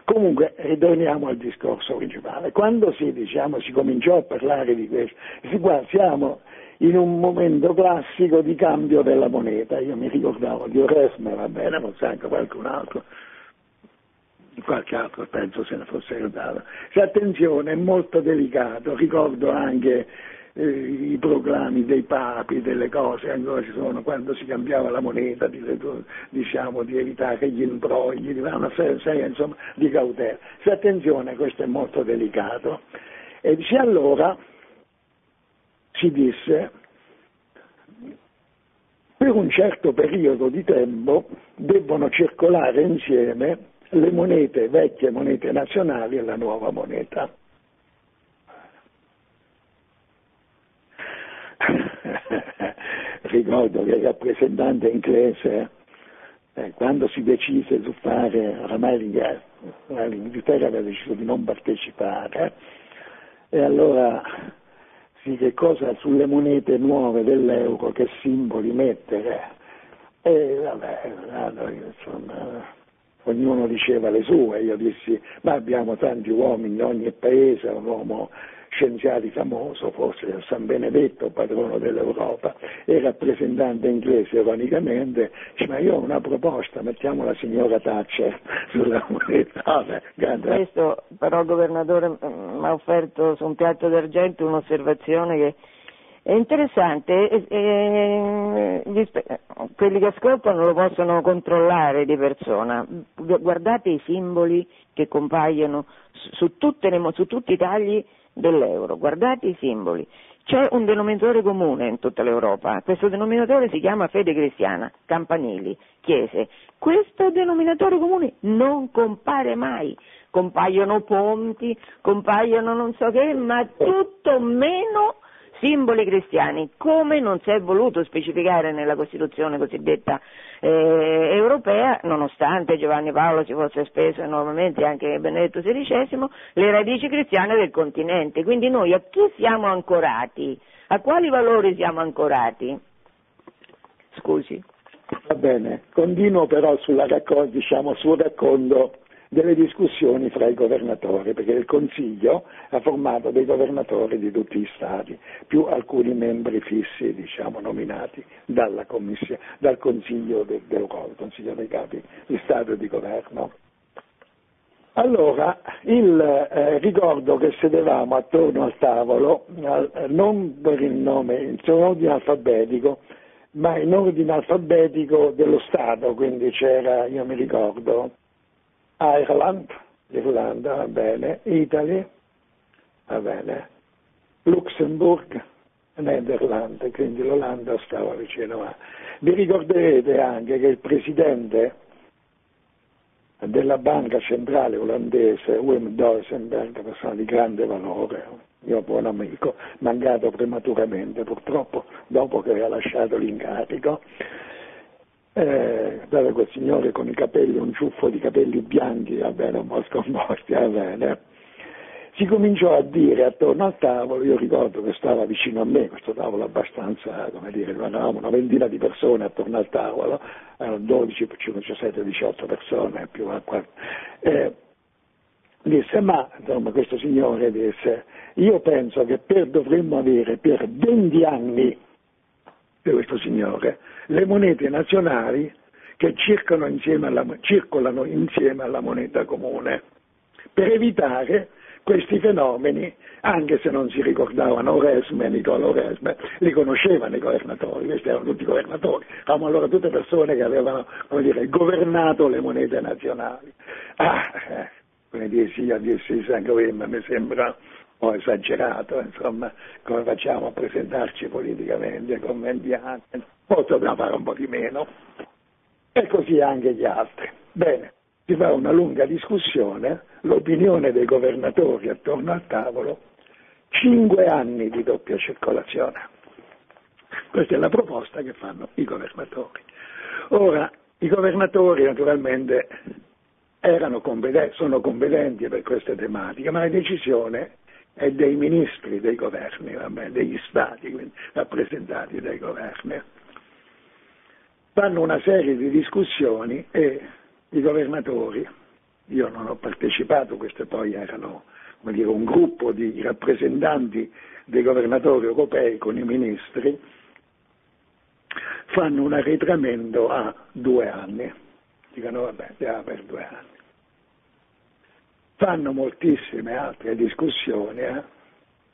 Speaker 3: Comunque, ritorniamo al discorso principale. Quando si, diciamo, si cominciò a parlare di questo, si, qua siamo in un momento classico di cambio della moneta. Io mi ricordavo di Oresme, va bene, forse anche qualcun altro, qualche altro penso se ne fosse ricordato. Se attenzione, è molto delicato, ricordo anche eh, i proclami dei papi, delle cose ancora ci sono, quando si cambiava la moneta, di, diciamo, di evitare gli imbrogli, di una serie insomma, di cautela. Se attenzione, questo è molto delicato. E dice allora, si disse, per un certo periodo di tempo debbono circolare insieme le monete, vecchie monete nazionali e la nuova moneta. Ricordo che il rappresentante inglese, eh, quando si decise su fare, oramai l'Inghilterra aveva deciso di non partecipare, e allora sì, che cosa sulle monete nuove dell'euro, che simboli mettere. E vabbè, insomma, ognuno diceva le sue, io dissi, ma abbiamo tanti uomini in ogni paese, un uomo scienziati famoso, forse San Benedetto, padrono dell'Europa, e rappresentante inglese ironicamente, dice, ma io ho una proposta, mettiamo la signora Thatcher sulla moneta.
Speaker 2: Questo però il governatore mi ha offerto su un piatto d'argento un'osservazione che è interessante, e, e, quelli che ascoltano lo possono controllare di persona. Guardate i simboli che compaiono su, le, su tutti i tagli dell'euro, guardate i simboli. C'è un denominatore comune in tutta l'Europa, questo denominatore si chiama fede cristiana, campanili, chiese. Questo denominatore comune non compare mai, compaiono ponti, compaiono non so che, ma tutto meno simboli cristiani, come non si è voluto specificare nella Costituzione cosiddetta eh, europea, nonostante Giovanni Paolo si fosse speso enormemente, anche Benedetto XVI, le radici cristiane del continente. Quindi noi a chi siamo ancorati? A quali valori siamo ancorati? Scusi.
Speaker 3: Va bene, continuo però diciamo, sul racconto delle discussioni fra i governatori, perché il Consiglio ha formato dei governatori di tutti gli Stati, più alcuni membri fissi, diciamo, nominati dal Consiglio de, d'Europa, il Consiglio dei capi di Stato e di Governo. Allora, il, eh, ricordo che sedevamo attorno al tavolo, eh, non per il nome, in ordine alfabetico, ma in ordine alfabetico dello Stato, quindi c'era, io mi ricordo, Ireland, l'Irlanda, va bene, Italy, va bene, Luxemburg, Nederland, quindi l'Olanda stava vicino a... Vi ricorderete anche che il presidente della banca centrale olandese, Wim Duisenberg, persona di grande valore, mio buon amico, mancato prematuramente purtroppo dopo che aveva lasciato l'incarico, eh, dove quel signore con i capelli, un ciuffo di capelli bianchi, va bene, un po' scomposti, va bene, si cominciò a dire attorno al tavolo, io ricordo che stava vicino a me, questo tavolo abbastanza, come dire, eravamo una ventina di persone attorno al tavolo, erano 12, 17, 18 persone più a qua. Eh, disse, ma insomma questo signore disse, io penso che per, dovremmo avere per 20 anni questo signore le monete nazionali che circolano insieme alla, circolano insieme alla moneta comune, per evitare questi fenomeni, anche se non si ricordavano Oresme, Nicola Oresme, li conoscevano i governatori, questi erano tutti governatori, eravamo allora tutte persone che avevano dire, governato le monete nazionali. Ah, eh, come dissi io, dissi San Governo, mi sembra ho esagerato, insomma, come facciamo a presentarci politicamente, conventiamo, dobbiamo fare un po' di meno, e così anche gli altri. Bene, si fa una lunga discussione, l'opinione dei governatori attorno al tavolo, cinque anni di doppia circolazione. Questa è la proposta che fanno i governatori. Ora, i governatori naturalmente competenti, sono competenti per queste tematiche, ma la decisione è dei ministri dei governi, vabbè, degli stati, quindi rappresentati dai governi. Fanno una serie di discussioni e i governatori, io non ho partecipato, queste poi erano dire, un gruppo di rappresentanti dei governatori europei con i ministri, fanno un arretramento a due anni, dicono vabbè, andiamo per due anni. Fanno moltissime altre discussioni, eh?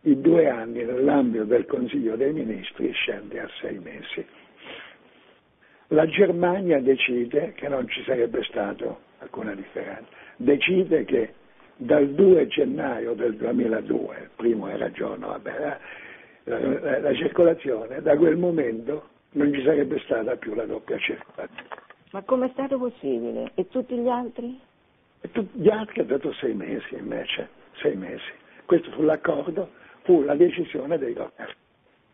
Speaker 3: i due anni nell'ambito del Consiglio dei Ministri scende a sei mesi. La Germania decide che non ci sarebbe stata alcuna differenza, decide che dal 2 gennaio del 2002, il primo era giorno, vabbè, la, la, la circolazione, da quel momento non ci sarebbe stata più la doppia circolazione.
Speaker 2: Ma come è stato possibile? E tutti gli altri?
Speaker 3: E tutti gli altri hanno dato sei mesi invece, sei mesi. Questo fu l'accordo, fu la decisione dei governi.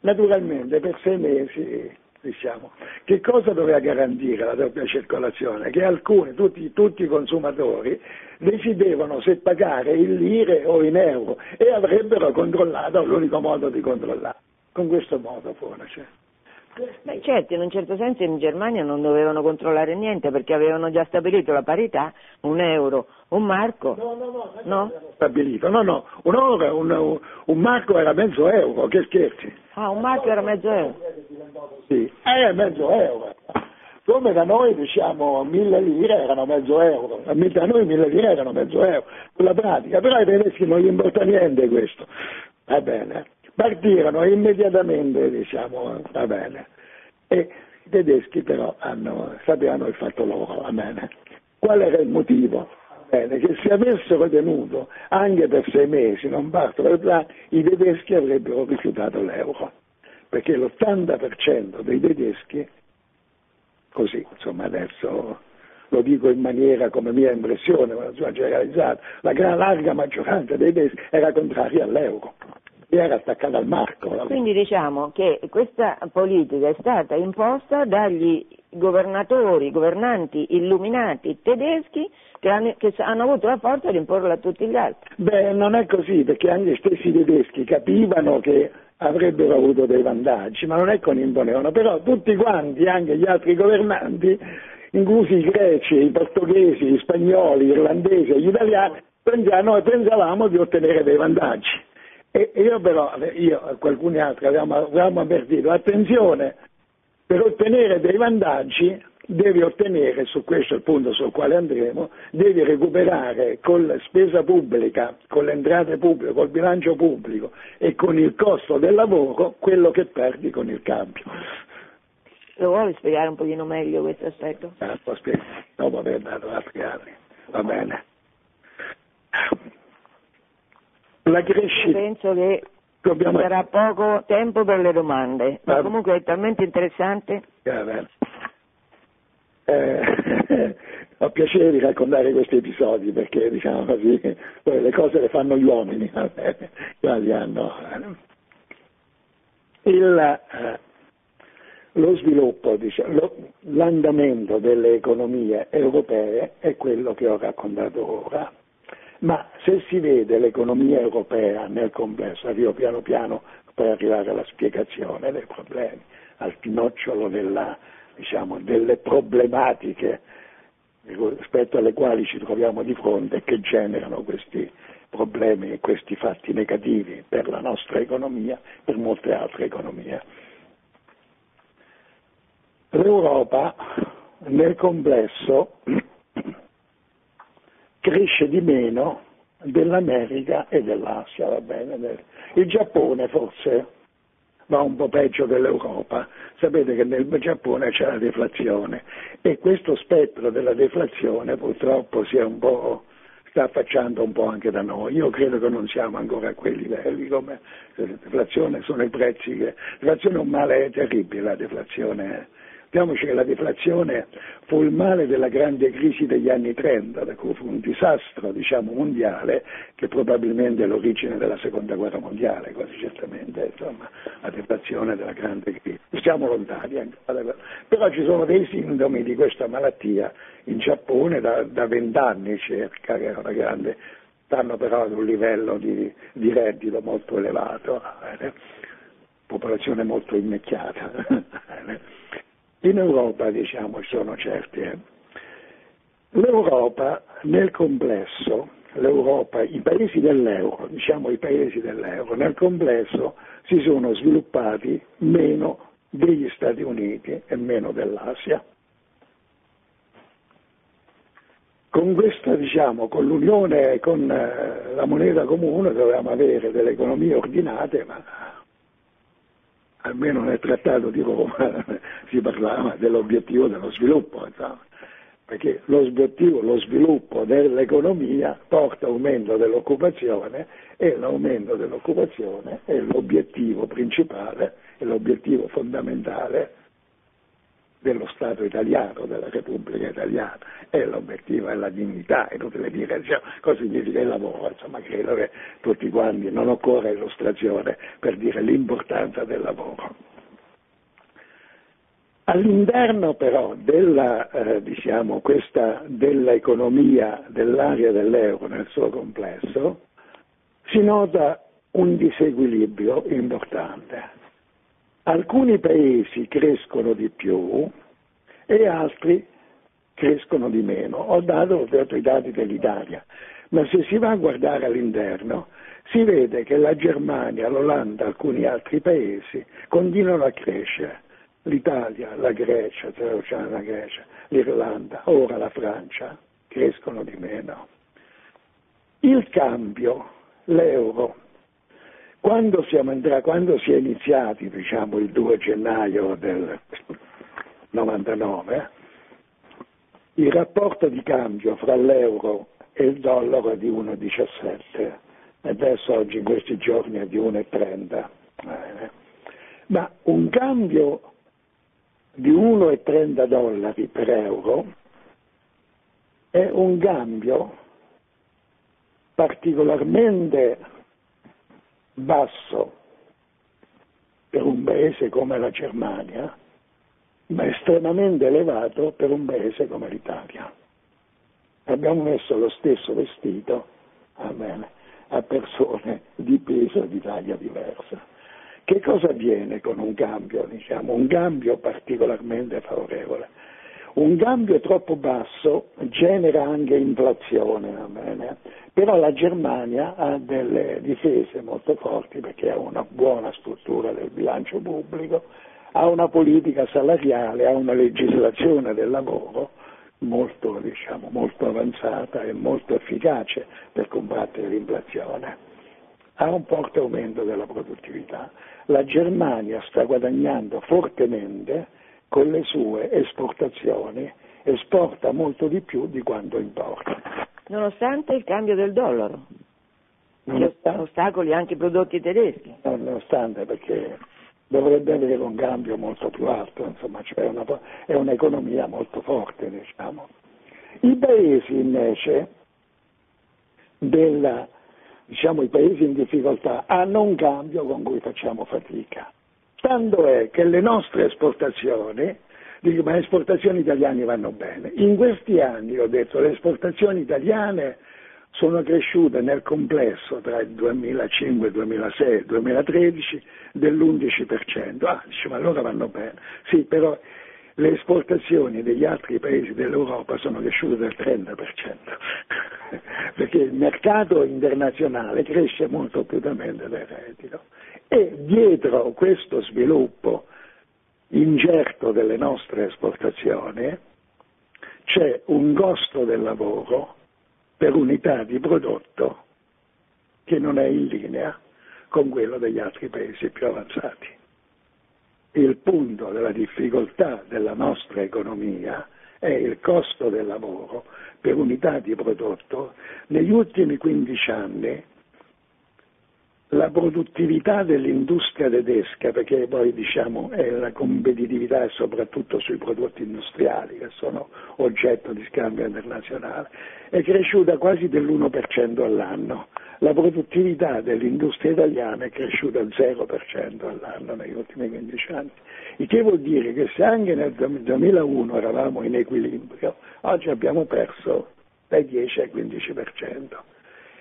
Speaker 3: Naturalmente per sei mesi diciamo. Che cosa doveva garantire la doppia circolazione? Che alcuni, tutti, tutti, i consumatori, decidevano se pagare in lire o in euro e avrebbero controllato l'unico modo di controllare. Con questo modo forse.
Speaker 2: Beh, certo, in un certo senso in Germania non dovevano controllare niente perché avevano già stabilito la parità, un euro, un marco.
Speaker 3: No, no, no, no? stabilito, no, no, un, euro, un, un, marco era mezzo euro, che scherzi.
Speaker 2: Ah, un marco era mezzo euro?
Speaker 3: Sì, era mezzo euro. Come da noi diciamo mille lire erano mezzo euro, da noi mille lire erano mezzo euro, sulla pratica, però ai tedeschi non gli importa niente questo. Va bene partirono immediatamente, diciamo, va bene. E i tedeschi però hanno, sapevano il fatto loro, va bene. Qual era il motivo? Bene, che se avessero tenuto anche per sei mesi, non per plan, i tedeschi avrebbero rifiutato l'euro, perché l'80% dei tedeschi, così, insomma adesso lo dico in maniera come mia impressione, ma generalizzata, la gran larga maggioranza dei tedeschi era contraria all'euro era attaccata al marco.
Speaker 2: Quindi diciamo che questa politica è stata imposta dagli governatori, governanti illuminati tedeschi che hanno, che hanno, avuto la forza di imporla a tutti gli altri.
Speaker 3: Beh, non è così, perché anche gli stessi tedeschi capivano che avrebbero avuto dei vantaggi, ma non è che ne imponevano, però tutti quanti, anche gli altri governanti, inclusi i greci, i portoghesi, gli spagnoli, gli irlandesi e gli italiani, noi pensavamo di ottenere dei vantaggi. E io però, io e qualcuni altri avevamo, avevamo avvertito, attenzione, per ottenere dei vantaggi devi ottenere, su questo è il punto sul quale andremo, devi recuperare con la spesa pubblica, con le entrate pubbliche, col bilancio pubblico e con il costo del lavoro quello che perdi con il cambio.
Speaker 2: Lo vuoi spiegare un pochino meglio questo aspetto?
Speaker 3: Ah, dopo aver dato altri anni, va bene la crescita.
Speaker 2: Penso che Dobbiamo... sarà poco tempo per le domande, ma comunque è talmente interessante.
Speaker 3: Eh, ho piacere di raccontare questi episodi perché diciamo così, le cose le fanno gli uomini, hanno, Il, eh, lo sviluppo, diciamo, l'andamento delle economie europee è quello che ho raccontato ora ma se si vede l'economia europea nel complesso, arrivo piano piano per arrivare alla spiegazione dei problemi, al nocciolo della, diciamo, delle problematiche rispetto alle quali ci troviamo di fronte e che generano questi problemi e questi fatti negativi per la nostra economia e per molte altre economie. L'Europa nel complesso cresce di meno dell'America e dell'Asia, va bene? Il Giappone forse va un po' peggio dell'Europa. Sapete che nel Giappone c'è la deflazione e questo spettro della deflazione purtroppo sta affacciando un po' anche da noi. Io credo che non siamo ancora a quei livelli come la deflazione, sono i prezzi che... La deflazione è un male terribile, la deflazione Capiamoci che la deflazione fu il male della grande crisi degli anni 30, da cui fu un disastro diciamo, mondiale che probabilmente è l'origine della seconda guerra mondiale, quasi certamente, insomma, la deflazione della grande crisi. Siamo lontani anche, però ci sono dei sintomi di questa malattia in Giappone da vent'anni circa, che è una grande, stanno però ad un livello di, di reddito molto elevato, eh, popolazione molto invecchiata. In Europa diciamo sono certi. Eh. L'Europa nel complesso, i paesi dell'euro, diciamo i paesi dell'euro, nel complesso si sono sviluppati meno degli Stati Uniti e meno dell'Asia. Con questa, diciamo, con l'unione, con eh, la moneta comune dovevamo avere delle economie ordinate, ma almeno nel trattato di Roma si parlava dell'obiettivo dello sviluppo, insomma, perché l'obiettivo, lo sviluppo dell'economia porta aumento dell'occupazione e l'aumento dell'occupazione è l'obiettivo principale, è l'obiettivo fondamentale dello Stato italiano, della Repubblica italiana, è l'obiettivo, è la dignità, è inutile dire diciamo, cosa significa il lavoro, insomma credo che tutti quanti non occorre illustrazione per dire l'importanza del lavoro. All'interno però della, eh, diciamo, questa, dell'economia dell'area dell'euro nel suo complesso si nota un disequilibrio importante alcuni paesi crescono di più e altri crescono di meno. Ho dato, ho dato i dati dell'Italia, ma se si va a guardare all'interno si vede che la Germania, l'Olanda, alcuni altri paesi continuano a crescere. L'Italia, la Grecia, la Grecia, l'Irlanda, ora la Francia crescono di meno. Il cambio, l'euro, quando, entrati, quando si è iniziati, diciamo, il 2 gennaio del 99, il rapporto di cambio fra l'euro e il dollaro è di 1,17 e adesso oggi in questi giorni è di 1,30. Ma un cambio di 1,30 dollari per euro è un cambio particolarmente basso per un paese come la Germania, ma estremamente elevato per un paese come l'Italia. Abbiamo messo lo stesso vestito bene, a persone di peso e di taglia diversa. Che cosa avviene con un cambio? Diciamo, un cambio particolarmente favorevole un cambio troppo basso genera anche inflazione, però la Germania ha delle difese molto forti perché ha una buona struttura del bilancio pubblico, ha una politica salariale, ha una legislazione del lavoro molto, diciamo, molto avanzata e molto efficace per combattere l'inflazione. Ha un forte aumento della produttività. La Germania sta guadagnando fortemente con le sue esportazioni esporta molto di più di quanto importa.
Speaker 2: Nonostante il cambio del dollaro, nonostante, ostacoli anche i prodotti tedeschi.
Speaker 3: Nonostante, perché dovrebbe avere un cambio molto più alto, insomma, cioè una, è un'economia molto forte, diciamo. I paesi invece, della, diciamo, i paesi in difficoltà hanno un cambio con cui facciamo fatica. Tanto è che le nostre esportazioni, dico ma le esportazioni italiane vanno bene, in questi anni ho detto le esportazioni italiane sono cresciute nel complesso tra il 2005, 2006 e il 2013 dell'11%. Ah, dice, ma allora vanno bene. Sì, però le esportazioni degli altri paesi dell'Europa sono cresciute del 30%, perché il mercato internazionale cresce molto più rapidamente del reddito. E dietro questo sviluppo incerto delle nostre esportazioni c'è un costo del lavoro per unità di prodotto che non è in linea con quello degli altri paesi più avanzati. Il punto della difficoltà della nostra economia è il costo del lavoro per unità di prodotto. Negli ultimi 15 anni la produttività dell'industria tedesca, perché poi diciamo è la competitività è soprattutto sui prodotti industriali che sono oggetto di scambio internazionale, è cresciuta quasi dell'1% all'anno. La produttività dell'industria italiana è cresciuta al 0% all'anno negli ultimi 15 anni, il che vuol dire che se anche nel 2001 eravamo in equilibrio, oggi abbiamo perso dai 10 al 15%.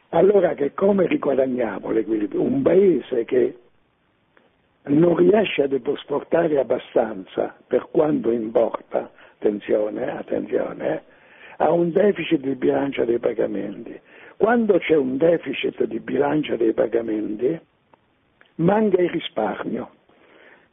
Speaker 3: Allora che come riguadagniamo l'equilibrio? Un paese che non riesce ad esportare abbastanza per quanto importa, attenzione, attenzione, ha un deficit di bilancia dei pagamenti. Quando c'è un deficit di bilancia dei pagamenti, manca il risparmio,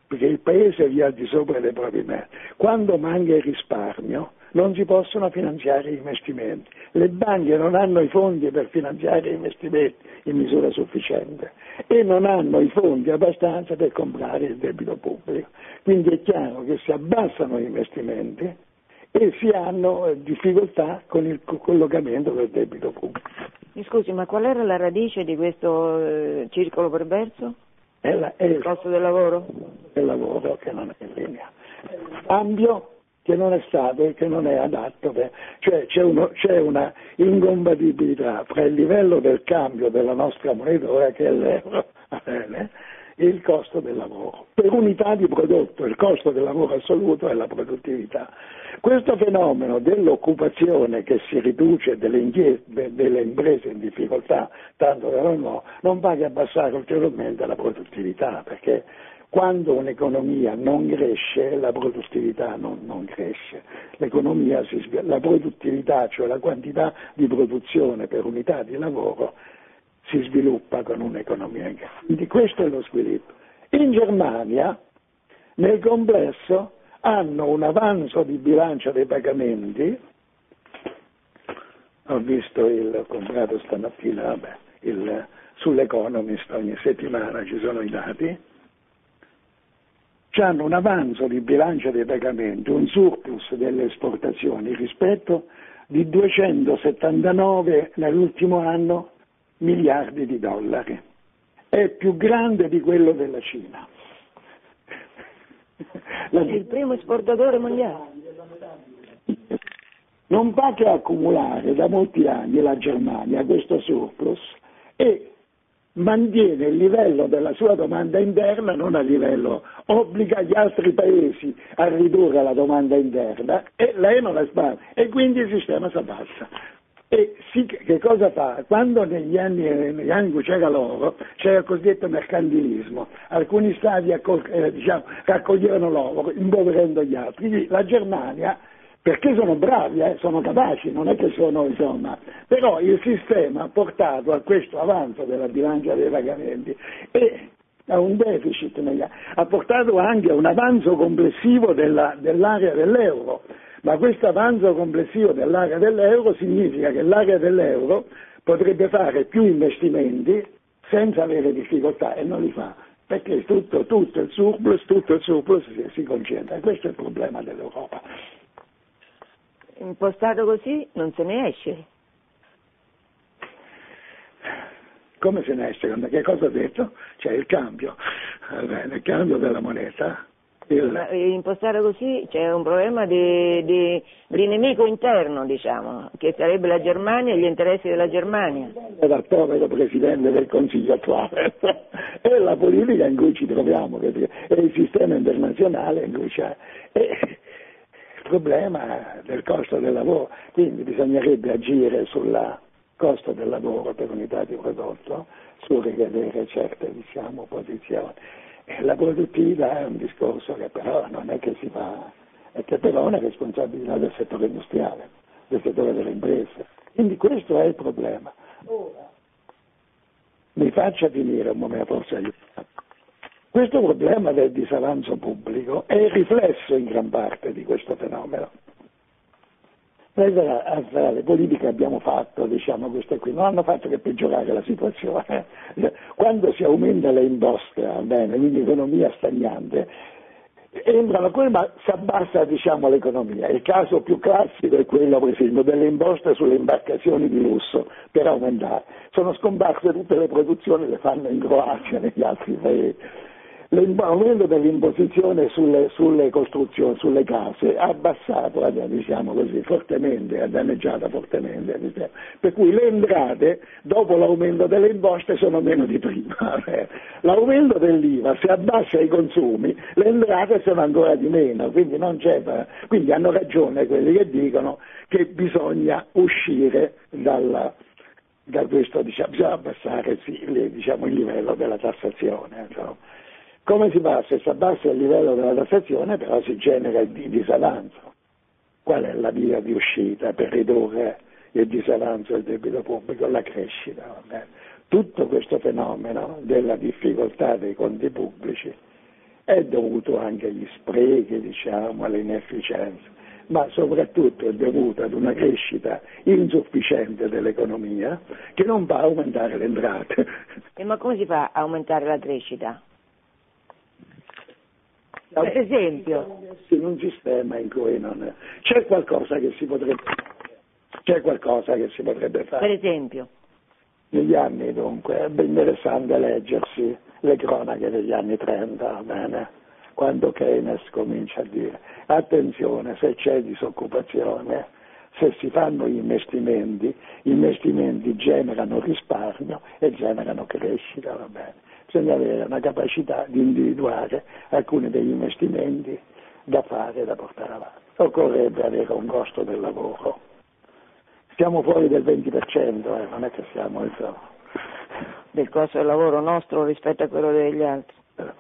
Speaker 3: perché il paese è via al di sopra delle proprie menti. Quando manca il risparmio, non si possono finanziare gli investimenti. Le banche non hanno i fondi per finanziare gli investimenti in misura sufficiente e non hanno i fondi abbastanza per comprare il debito pubblico. Quindi è chiaro che si abbassano gli investimenti e si hanno eh, difficoltà con il collocamento del debito pubblico.
Speaker 2: Mi scusi, ma qual era la radice di questo eh, circolo perverso?
Speaker 3: È, la, è il
Speaker 2: costo del lavoro?
Speaker 3: Del lavoro che non è in linea. Cambio che non è stato e che non è adatto, per, cioè c'è, uno, c'è, una incompatibilità fra il livello del cambio della nostra moneta, ora che è l'euro, e il costo del lavoro. Per unità di prodotto il costo del lavoro assoluto è la produttività. Questo fenomeno dell'occupazione che si riduce delle, delle imprese in difficoltà, tanto da no, non va che abbassare ulteriormente la produttività, perché quando un'economia non cresce, la produttività non, non cresce. Si, la produttività, cioè la quantità di produzione per unità di lavoro, si sviluppa con un'economia in crescita. Quindi questo è lo sviluppo. In Germania, nel complesso, hanno un avanzo di bilancia dei pagamenti, ho visto il, ho comprato stamattina vabbè, il, sull'Economist ogni settimana ci sono i dati, hanno un avanzo di bilancia dei pagamenti, un surplus delle esportazioni rispetto di 279 nell'ultimo anno miliardi di dollari. È più grande di quello della Cina.
Speaker 2: La... È il primo esportatore mondiale.
Speaker 3: Non fa che accumulare da molti anni la Germania questo surplus e mantiene il livello della sua domanda interna non a livello, obbliga gli altri paesi a ridurre la domanda interna e lei non la spara e quindi il sistema si abbassa. E sì, che cosa fa? Quando negli anni, negli anni c'era l'oro, c'era il cosiddetto mercantilismo, alcuni stati accol- eh, diciamo, raccoglievano l'oro impoverendo gli altri, la Germania perché sono bravi, eh, sono capaci, non è che sono insomma, però il sistema ha portato a questo avanzo della bilancia dei pagamenti e a un deficit, ha portato anche a un avanzo complessivo della, dell'area dell'euro, ma questo avanzo complessivo dell'area dell'euro significa che l'area dell'euro potrebbe fare più investimenti senza avere difficoltà e non li fa, perché tutto, tutto il surplus, tutto il surplus si, si concentra, questo è il problema dell'Europa
Speaker 2: impostato così non se ne esce.
Speaker 3: Come se ne esce? Che cosa ha detto? C'è il cambio, il cambio della moneta.
Speaker 2: Il... Impostato così c'è un problema di, di, di, nemico interno, diciamo, che sarebbe la Germania e gli interessi della Germania.
Speaker 3: Dal povero Presidente del Consiglio attuale. è la politica in cui ci troviamo, è il sistema internazionale in cui c'è. E problema del costo del lavoro, quindi bisognerebbe agire sul costo del lavoro per unità di prodotto, su ricadere certe diciamo, posizioni. E la produttività è un discorso che però non è che si fa, è che però è una responsabilità del settore industriale, del settore delle imprese. Quindi questo è il problema. Ora, mi faccia finire un momento, forse aiuta. Questo problema del disavanzo pubblico è il riflesso in gran parte di questo fenomeno. Noi le politiche che abbiamo fatto, diciamo queste qui, non hanno fatto che peggiorare la situazione. Quando si aumenta le imposte, bene, quindi economia stagnante, entrano quelli, ma si abbassa diciamo, l'economia. Il caso più classico è quello, per esempio, delle imposte sulle imbarcazioni di lusso per aumentare. Sono scomparse tutte le produzioni, le fanno in Croazia e negli altri paesi l'aumento dell'imposizione sulle, sulle, costruzioni, sulle case ha abbassato, diciamo così, fortemente, ha danneggiato fortemente, diciamo. per cui le entrate dopo l'aumento delle imposte sono meno di prima. L'aumento dell'IVA, se abbassa i consumi, le entrate sono ancora di meno, quindi, quindi hanno ragione quelli che dicono che bisogna uscire dalla, da questo, diciamo, bisogna abbassare sì, diciamo, il livello della tassazione. Insomma. Come si fa? Se si abbassa il livello della tassazione però si genera il disavanzo. Qual è la via di uscita per ridurre il disavanzo del debito pubblico? La crescita. Tutto questo fenomeno della difficoltà dei conti pubblici è dovuto anche agli sprechi, diciamo, alle inefficienze, ma soprattutto è dovuto ad una crescita insufficiente dell'economia che non fa aumentare le entrate.
Speaker 2: E ma come si fa a aumentare la crescita? Per esempio.
Speaker 3: In un sistema in cui non è. C'è qualcosa che si potrebbe c'è qualcosa che si potrebbe fare.
Speaker 2: Per esempio.
Speaker 3: Negli anni dunque è interessante leggersi le cronache degli anni 30, bene? quando Keynes comincia a dire attenzione se c'è disoccupazione, se si fanno gli investimenti, gli investimenti generano risparmio e generano crescita, va bene bisogna avere una capacità di individuare alcuni degli investimenti da fare e da portare avanti. Occorrebbe avere un costo del lavoro. Stiamo fuori del 20%, eh, non è che siamo insomma.
Speaker 2: Del costo del lavoro nostro rispetto a quello degli altri.
Speaker 3: Per,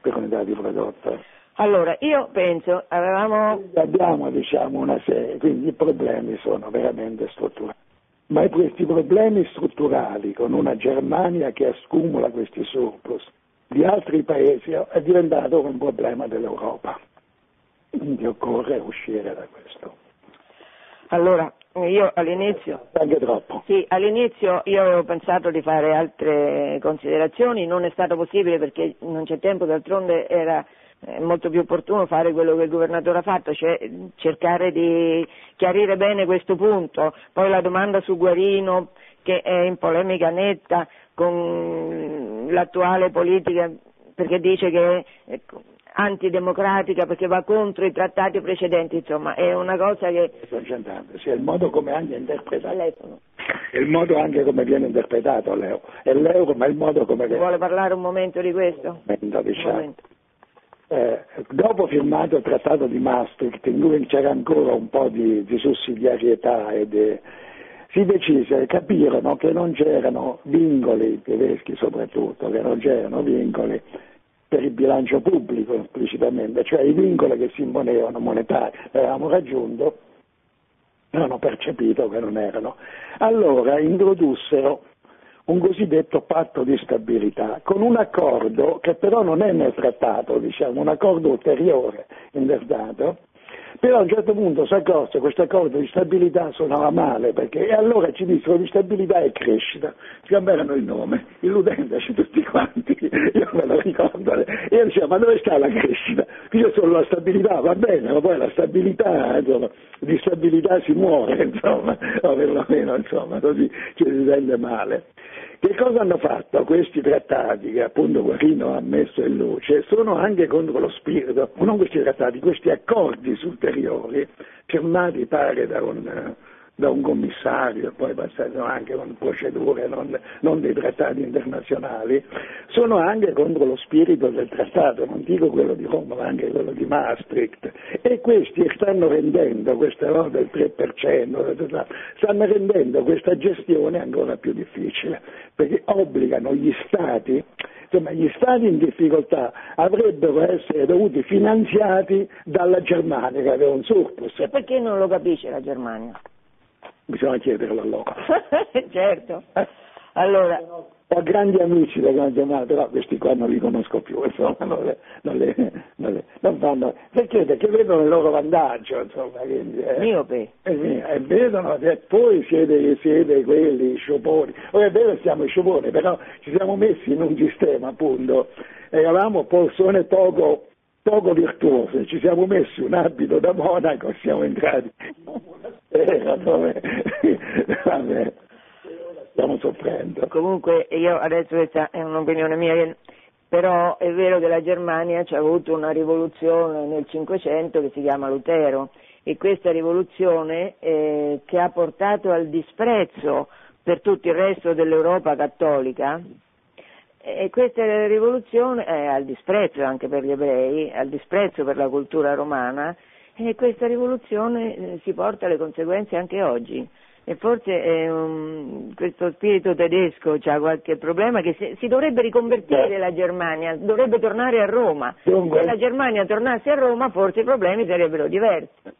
Speaker 3: per unità di prodotto.
Speaker 2: Allora, io penso, avevamo...
Speaker 3: Abbiamo diciamo una serie, quindi i problemi sono veramente strutturali ma questi problemi strutturali con una Germania che accumula questi surplus di altri paesi è diventato un problema dell'Europa. Quindi occorre uscire da questo.
Speaker 2: Allora, io all'inizio,
Speaker 3: Anche troppo.
Speaker 2: Sì, all'inizio io avevo pensato di fare altre considerazioni, non è stato possibile perché non c'è tempo, d'altronde era è molto più opportuno fare quello che il governatore ha fatto, cioè cercare di chiarire bene questo punto. Poi la domanda su Guarino, che è in polemica netta con l'attuale politica, perché dice che è antidemocratica, perché va contro i trattati precedenti, insomma, è una cosa che...
Speaker 3: Sì, è il modo come anche interpretato. È il modo anche come viene interpretato l'euro. È l'euro, ma il modo come.
Speaker 2: Vuole parlare un momento di questo?
Speaker 3: Un momento, diciamo. Un momento eh, dopo firmato il trattato di Maastricht, in cui c'era ancora un po' di, di sussidiarietà ed, eh, si decise, capirono che non c'erano vincoli, i tedeschi soprattutto, che non c'erano vincoli per il bilancio pubblico esplicitamente, cioè i vincoli che si imponevano monetari, avevamo raggiunto, avevano percepito che non erano. Allora introdussero un cosiddetto patto di stabilità, con un accordo che però non è nel trattato, diciamo, un accordo ulteriore invertato, però a un certo punto si accorse questo accordo di stabilità suonava male perché, e allora ci dissero di stabilità e crescita, scambiarono il nome, illudendoci tutti quanti, io me lo ricordo, e io dicevo ma dove sta la crescita? Io sono la stabilità, va bene, ma poi la stabilità, insomma, di stabilità si muore, insomma, o perlomeno insomma, così ci si sente male. Che cosa hanno fatto questi trattati che appunto Guarino ha messo in luce? Sono anche contro lo spirito, non questi trattati, questi accordi superiori firmati pare da un da un commissario, poi passano anche con procedure non, non, dei trattati internazionali, sono anche contro lo spirito del trattato, non dico quello di Roma, ma anche quello di Maastricht. E questi stanno rendendo, questa roba del 3%, stanno rendendo questa gestione ancora più difficile, perché obbligano gli Stati insomma gli stati in difficoltà avrebbero essere dovuti finanziati dalla Germania che aveva un surplus.
Speaker 2: E perché non lo capisce la Germania?
Speaker 3: Bisogna chiederlo a loro.
Speaker 2: certo. Allora.
Speaker 3: Ho grandi amici da Gran Germania, però questi qua non li conosco più, insomma, non, le, non, le, non, le, non fanno, perché? Perché vedono il loro vantaggio, insomma, quindi,
Speaker 2: eh, Miope.
Speaker 3: Eh, e vedono, e poi siete, siete quelli scioponi, ora è vero siamo scioponi, però ci siamo messi in un sistema, appunto, eravamo persone poco poco virtuose, ci siamo messi un abito da monaco, siamo entrati in dove vabbè, stiamo soffrendo.
Speaker 2: Comunque io adesso questa è un'opinione mia, però è vero che la Germania ha avuto una rivoluzione nel Cinquecento che si chiama Lutero e questa rivoluzione eh, che ha portato al disprezzo per tutto il resto dell'Europa cattolica, e questa rivoluzione è al disprezzo anche per gli ebrei, al disprezzo per la cultura romana e questa rivoluzione eh, si porta alle conseguenze anche oggi. E forse um, questo spirito tedesco ha qualche problema che si, si dovrebbe riconvertire la Germania, dovrebbe tornare a Roma.
Speaker 3: Dunque,
Speaker 2: Se la Germania tornasse a Roma forse i problemi sarebbero diversi.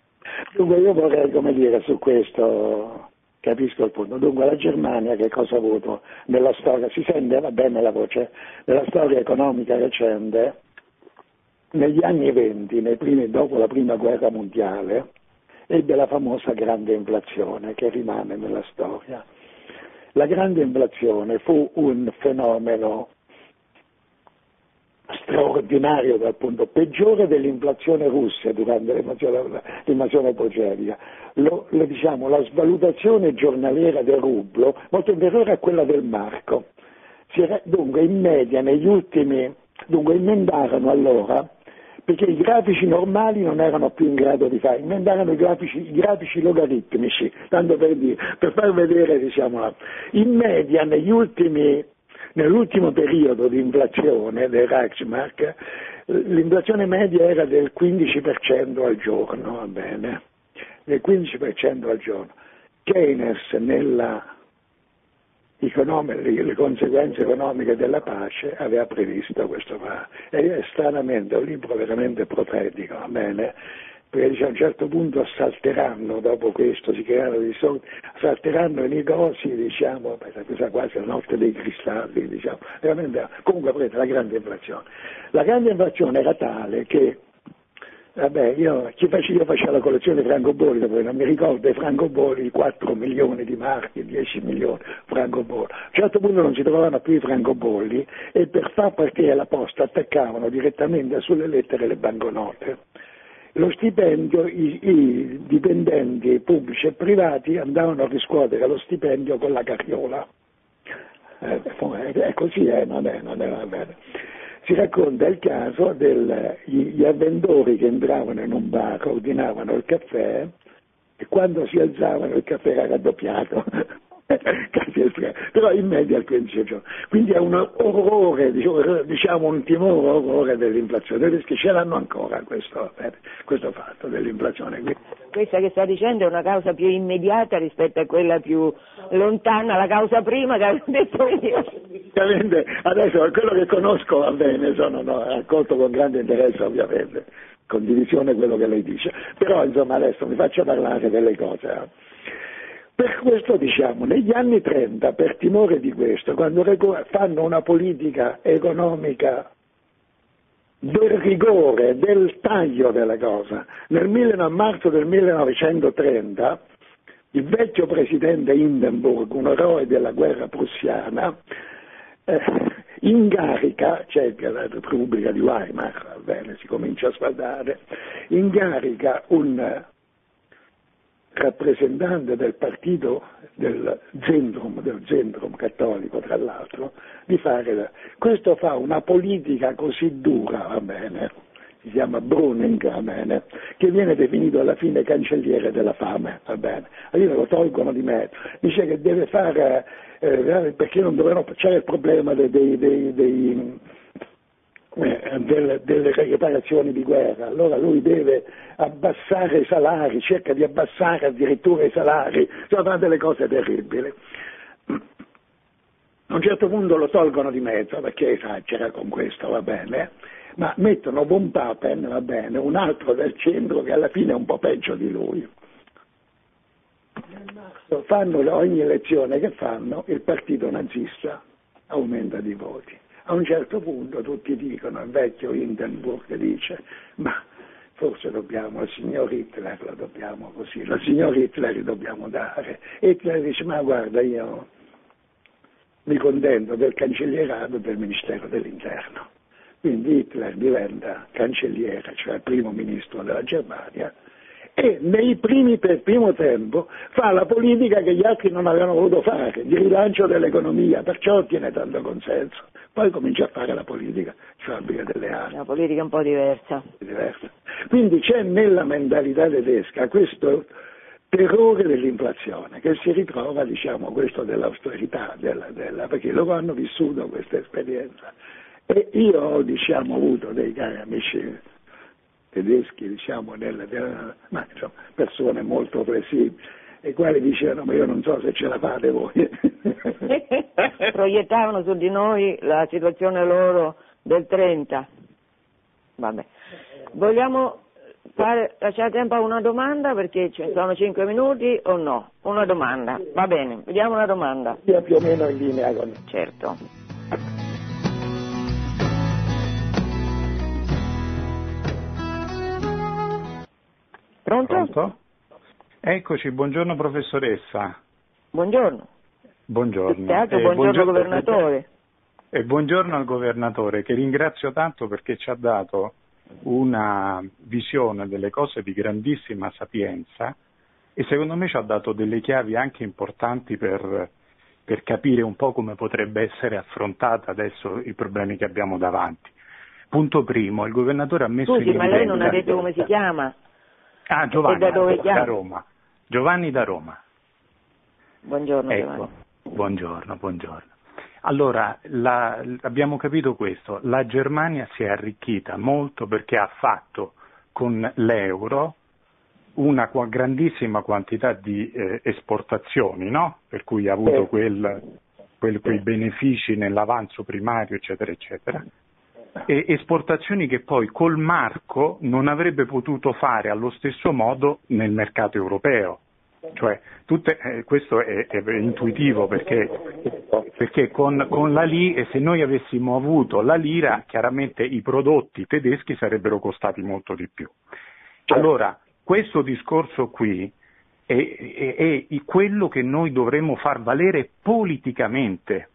Speaker 3: Dunque io vorrei, come dire, su questo capisco il punto. Dunque la Germania che cosa ha avuto nella storia? Si sente, va bene la voce, nella storia economica recente, negli anni venti, dopo la prima guerra mondiale, ebbe la famosa grande inflazione che rimane nella storia. La grande inflazione fu un fenomeno straordinario dal punto peggiore dell'inflazione russa durante l'invasione, lo, diciamo, la svalutazione giornaliera del rublo, molto inferiore a quella del marco. Era, dunque in media negli ultimi, dunque emendarono allora, perché i grafici normali non erano più in grado di fare, emendarono i grafici, i grafici logaritmici, tanto per, dire, per far vedere, diciamo, in media negli ultimi Nell'ultimo periodo di inflazione del Reichsmark l'inflazione media era del 15% al giorno, va bene? Del 15% al giorno. Keynes nella le conseguenze economiche della pace aveva previsto questo e è stranamente un libro veramente profetico, va bene? Perché a un certo punto assalteranno, dopo questo si creeranno dei soldi, assalteranno i negozi, diciamo, questa quasi la notte dei cristalli, diciamo, veramente, comunque prende la grande inflazione. La grande inflazione era tale che, vabbè, io, io facevo la collezione di francobolli, poi non mi ricordo i francobolli, 4 milioni di marchi, 10 milioni francobolli. A un certo punto non si trovavano più i francobolli e per far partire la posta attaccavano direttamente sulle lettere le banconote lo stipendio, i, i, dipendenti pubblici e privati andavano a riscuotere lo stipendio con la carriola. Eh, è così, eh, non, è, non è bene. Si racconta il caso degli avventori che entravano in un bar, ordinavano il caffè e quando si alzavano il caffè era raddoppiato. però in media al 15 giorni. Quindi è un orrore, diciamo un timore orrore dell'inflazione, i tedeschi ce l'hanno ancora questo, eh, questo fatto dell'inflazione.
Speaker 2: Questa che sta dicendo è una causa più immediata rispetto a quella più lontana, la causa prima che avevo detto io.
Speaker 3: Adesso quello che conosco va bene, sono no, accolto con grande interesse ovviamente, condivisione quello che lei dice, però insomma adesso mi faccio parlare delle cose. Per questo diciamo, negli anni 30, per timore di questo, quando fanno una politica economica del rigore, del taglio della cosa, nel marzo del 1930 il vecchio presidente Hindenburg, un eroe della guerra prussiana, eh, incarica, cioè la Repubblica di Weimar, bene, si comincia a sfaldare, incarica un rappresentante del partito del Zentrum, del Zentrum cattolico tra l'altro, di fare, questo fa una politica così dura, va bene, si chiama Bruning, va bene, che viene definito alla fine cancelliere della fame, va bene, allora lo tolgono di mezzo, dice che deve fare, eh, perché non dovevano, c'è il problema dei, dei, dei, dei eh, delle, riparazioni di guerra, allora lui deve abbassare i salari, cerca di abbassare addirittura i salari, sono delle cose terribili. A un certo punto lo tolgono di mezzo perché esagera con questo, va bene, ma mettono Von Papen, va bene, un altro del centro che alla fine è un po' peggio di lui. Fanno ogni elezione che fanno, il partito nazista aumenta di voti. A un certo punto tutti dicono, il vecchio Hindenburg dice, ma forse dobbiamo al signor Hitler, lo dobbiamo così, al signor Hitler gli dobbiamo dare. Hitler dice, ma guarda io mi contento del cancellierato del Ministero dell'Interno. quindi Hitler diventa cancelliere, cioè primo ministro della Germania, e nei primi, per primo tempo fa la politica che gli altri non avevano voluto fare, di rilancio dell'economia, perciò ottiene tanto consenso. Poi comincia a fare la politica, fabbrica delle armi.
Speaker 2: Una politica un po' diversa.
Speaker 3: diversa. Quindi c'è nella mentalità tedesca questo terrore dell'inflazione che si ritrova, diciamo, questo dell'austerità, della, della, perché loro hanno vissuto questa esperienza. E io ho diciamo, avuto dei cari amici tedeschi, diciamo, nella, nella, ma, insomma, persone molto flessibili, i quali dicevano ma io non so se ce la fate voi.
Speaker 2: Proiettavano su di noi la situazione loro del 30. Vabbè. Vogliamo fare, lasciare tempo a una domanda perché ci sono 5 minuti o no? Una domanda, va bene, vediamo una domanda.
Speaker 3: Sia più o meno in linea con...
Speaker 2: Certo. Pronto?
Speaker 4: Pronto? Eccoci, buongiorno professoressa.
Speaker 2: Buongiorno.
Speaker 4: Buongiorno.
Speaker 2: Teatro, buongiorno, buongiorno governatore.
Speaker 4: E buongiorno al governatore che ringrazio tanto perché ci ha dato una visione delle cose di grandissima sapienza e secondo me ci ha dato delle chiavi anche importanti per, per capire un po' come potrebbe essere affrontata adesso i problemi che abbiamo davanti. Punto primo, il governatore ha messo
Speaker 2: Scusi,
Speaker 4: in
Speaker 2: ma lei non ha detto come si chiama?
Speaker 4: Ah, Giovanni,
Speaker 2: E da dove
Speaker 4: da? Roma. Giovanni da Roma.
Speaker 2: Buongiorno
Speaker 4: Ecco,
Speaker 2: Giovanni.
Speaker 4: buongiorno, buongiorno. Allora, la- abbiamo capito questo, la Germania si è arricchita molto perché ha fatto con l'euro una grandissima quantità di eh, esportazioni, no? per cui ha avuto quel- quel- quei benefici nell'avanzo primario, eccetera, eccetera. E esportazioni che poi col marco non avrebbe potuto fare allo stesso modo nel mercato europeo. Cioè, tutte- eh, questo è, è intuitivo perché, perché con, con la li- e se noi avessimo avuto la lira, chiaramente i prodotti tedeschi sarebbero costati molto di più. Allora, questo discorso qui è, è- è quello che noi dovremmo far valere politicamente.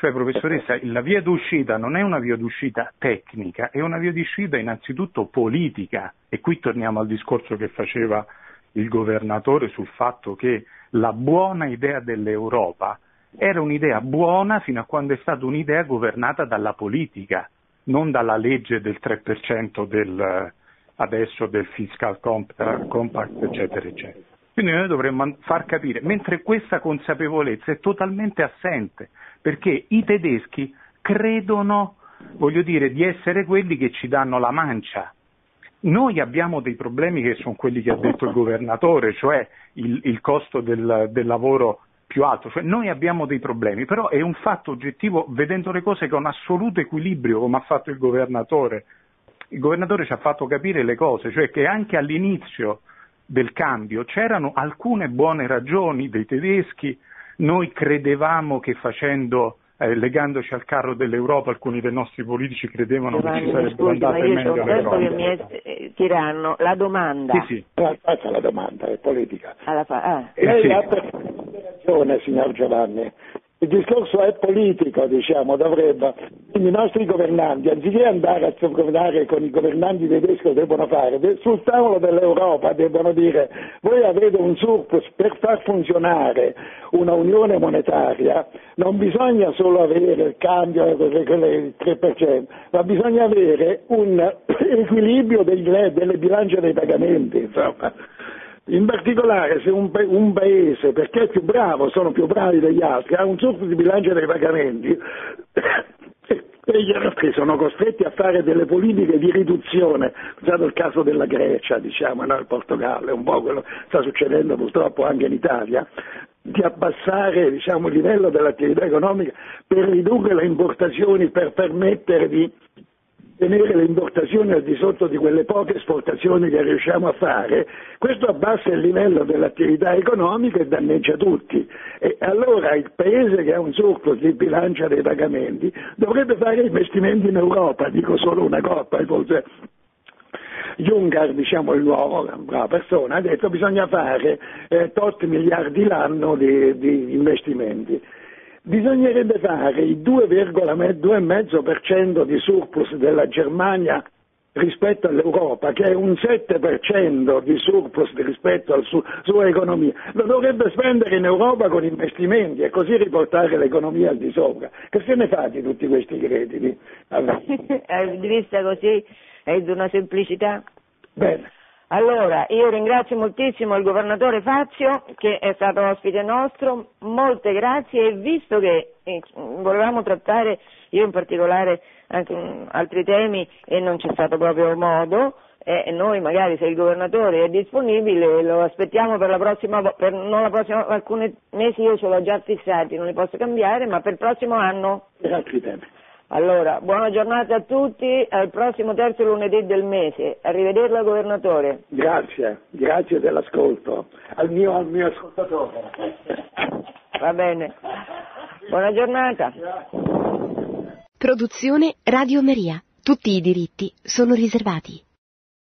Speaker 4: Cioè, professoressa, la via d'uscita non è una via d'uscita tecnica, è una via d'uscita innanzitutto politica. E qui torniamo al discorso che faceva il governatore sul fatto che la buona idea dell'Europa era un'idea buona fino a quando è stata un'idea governata dalla politica, non dalla legge del 3% del, adesso del fiscal comp- compact, eccetera, eccetera. Quindi noi dovremmo far capire, mentre questa consapevolezza è totalmente assente, perché i tedeschi credono, voglio dire, di essere quelli che ci danno la mancia. Noi abbiamo dei problemi che sono quelli che ha detto il governatore, cioè il, il costo del, del lavoro più alto, cioè noi abbiamo dei problemi, però è un fatto oggettivo, vedendo le cose con assoluto equilibrio, come ha fatto il governatore. Il governatore ci ha fatto capire le cose, cioè che anche all'inizio del cambio c'erano alcune buone ragioni dei tedeschi, noi credevamo che facendo, eh, legandoci al carro dell'Europa, alcuni dei nostri politici credevano che ci
Speaker 2: Giovanni,
Speaker 4: sarebbero
Speaker 2: scusi, c'ho
Speaker 4: meglio
Speaker 2: un
Speaker 4: le
Speaker 2: tempo che mi è eh, tiranno. La domanda.
Speaker 4: Sì, sì.
Speaker 3: Faccia la domanda, è politica.
Speaker 2: Alla fa- ah.
Speaker 4: Eh,
Speaker 3: Lei
Speaker 4: sì.
Speaker 3: ha ragione, signor Giovanni. Il discorso è politico, diciamo, dovrebbe. Quindi i nostri governanti, anziché andare a governare con i governanti tedeschi che devono fare, sul tavolo dell'Europa devono dire voi avete un surplus per far funzionare una unione monetaria, non bisogna solo avere il cambio quelle- il 3%, ma bisogna avere un equilibrio delle bilance dei pagamenti, insomma. In particolare se un, un paese, perché è più bravo, sono più bravi degli altri, ha un surplus di bilancio dei pagamenti, e gli altri sono costretti a fare delle politiche di riduzione, usato il caso della Grecia, diciamo, no? il Portogallo, è un po' quello che sta succedendo purtroppo anche in Italia, di abbassare diciamo, il livello dell'attività economica per ridurre le importazioni, per permettere di tenere le importazioni al di sotto di quelle poche esportazioni che riusciamo a fare, questo abbassa il livello dell'attività economica e danneggia tutti. E allora il paese che ha un surplus di bilancia dei pagamenti dovrebbe fare investimenti in Europa, dico solo una coppa, forse Juncker, diciamo il nuovo, una brava persona, ha detto che bisogna fare eh, tot miliardi l'anno di, di investimenti. Bisognerebbe fare il 2,5% di surplus della Germania rispetto all'Europa, che è un 7% di surplus rispetto alla su, sua economia, lo dovrebbe spendere in Europa con investimenti e così riportare l'economia al di sopra. Che se ne fa di tutti questi crediti?
Speaker 2: Allora. di vista così è di una semplicità.
Speaker 3: Bene.
Speaker 2: Allora, io ringrazio moltissimo il governatore Fazio che è stato ospite nostro, molte grazie e visto che eh, volevamo trattare io in particolare anche um, altri temi e non c'è stato proprio modo, e noi magari se il governatore è disponibile lo aspettiamo per la prossima, per, non la prossima, alcuni mesi io ce l'ho già fissati, non li posso cambiare, ma per il prossimo anno.
Speaker 3: Per altri temi.
Speaker 2: Allora, buona giornata a tutti, al prossimo terzo lunedì del mese. Arrivederla governatore.
Speaker 3: Grazie, grazie dell'ascolto. Al mio, al mio ascoltatore.
Speaker 2: Va bene. Buona giornata.
Speaker 1: Produzione Radio Maria. Tutti i diritti sono riservati.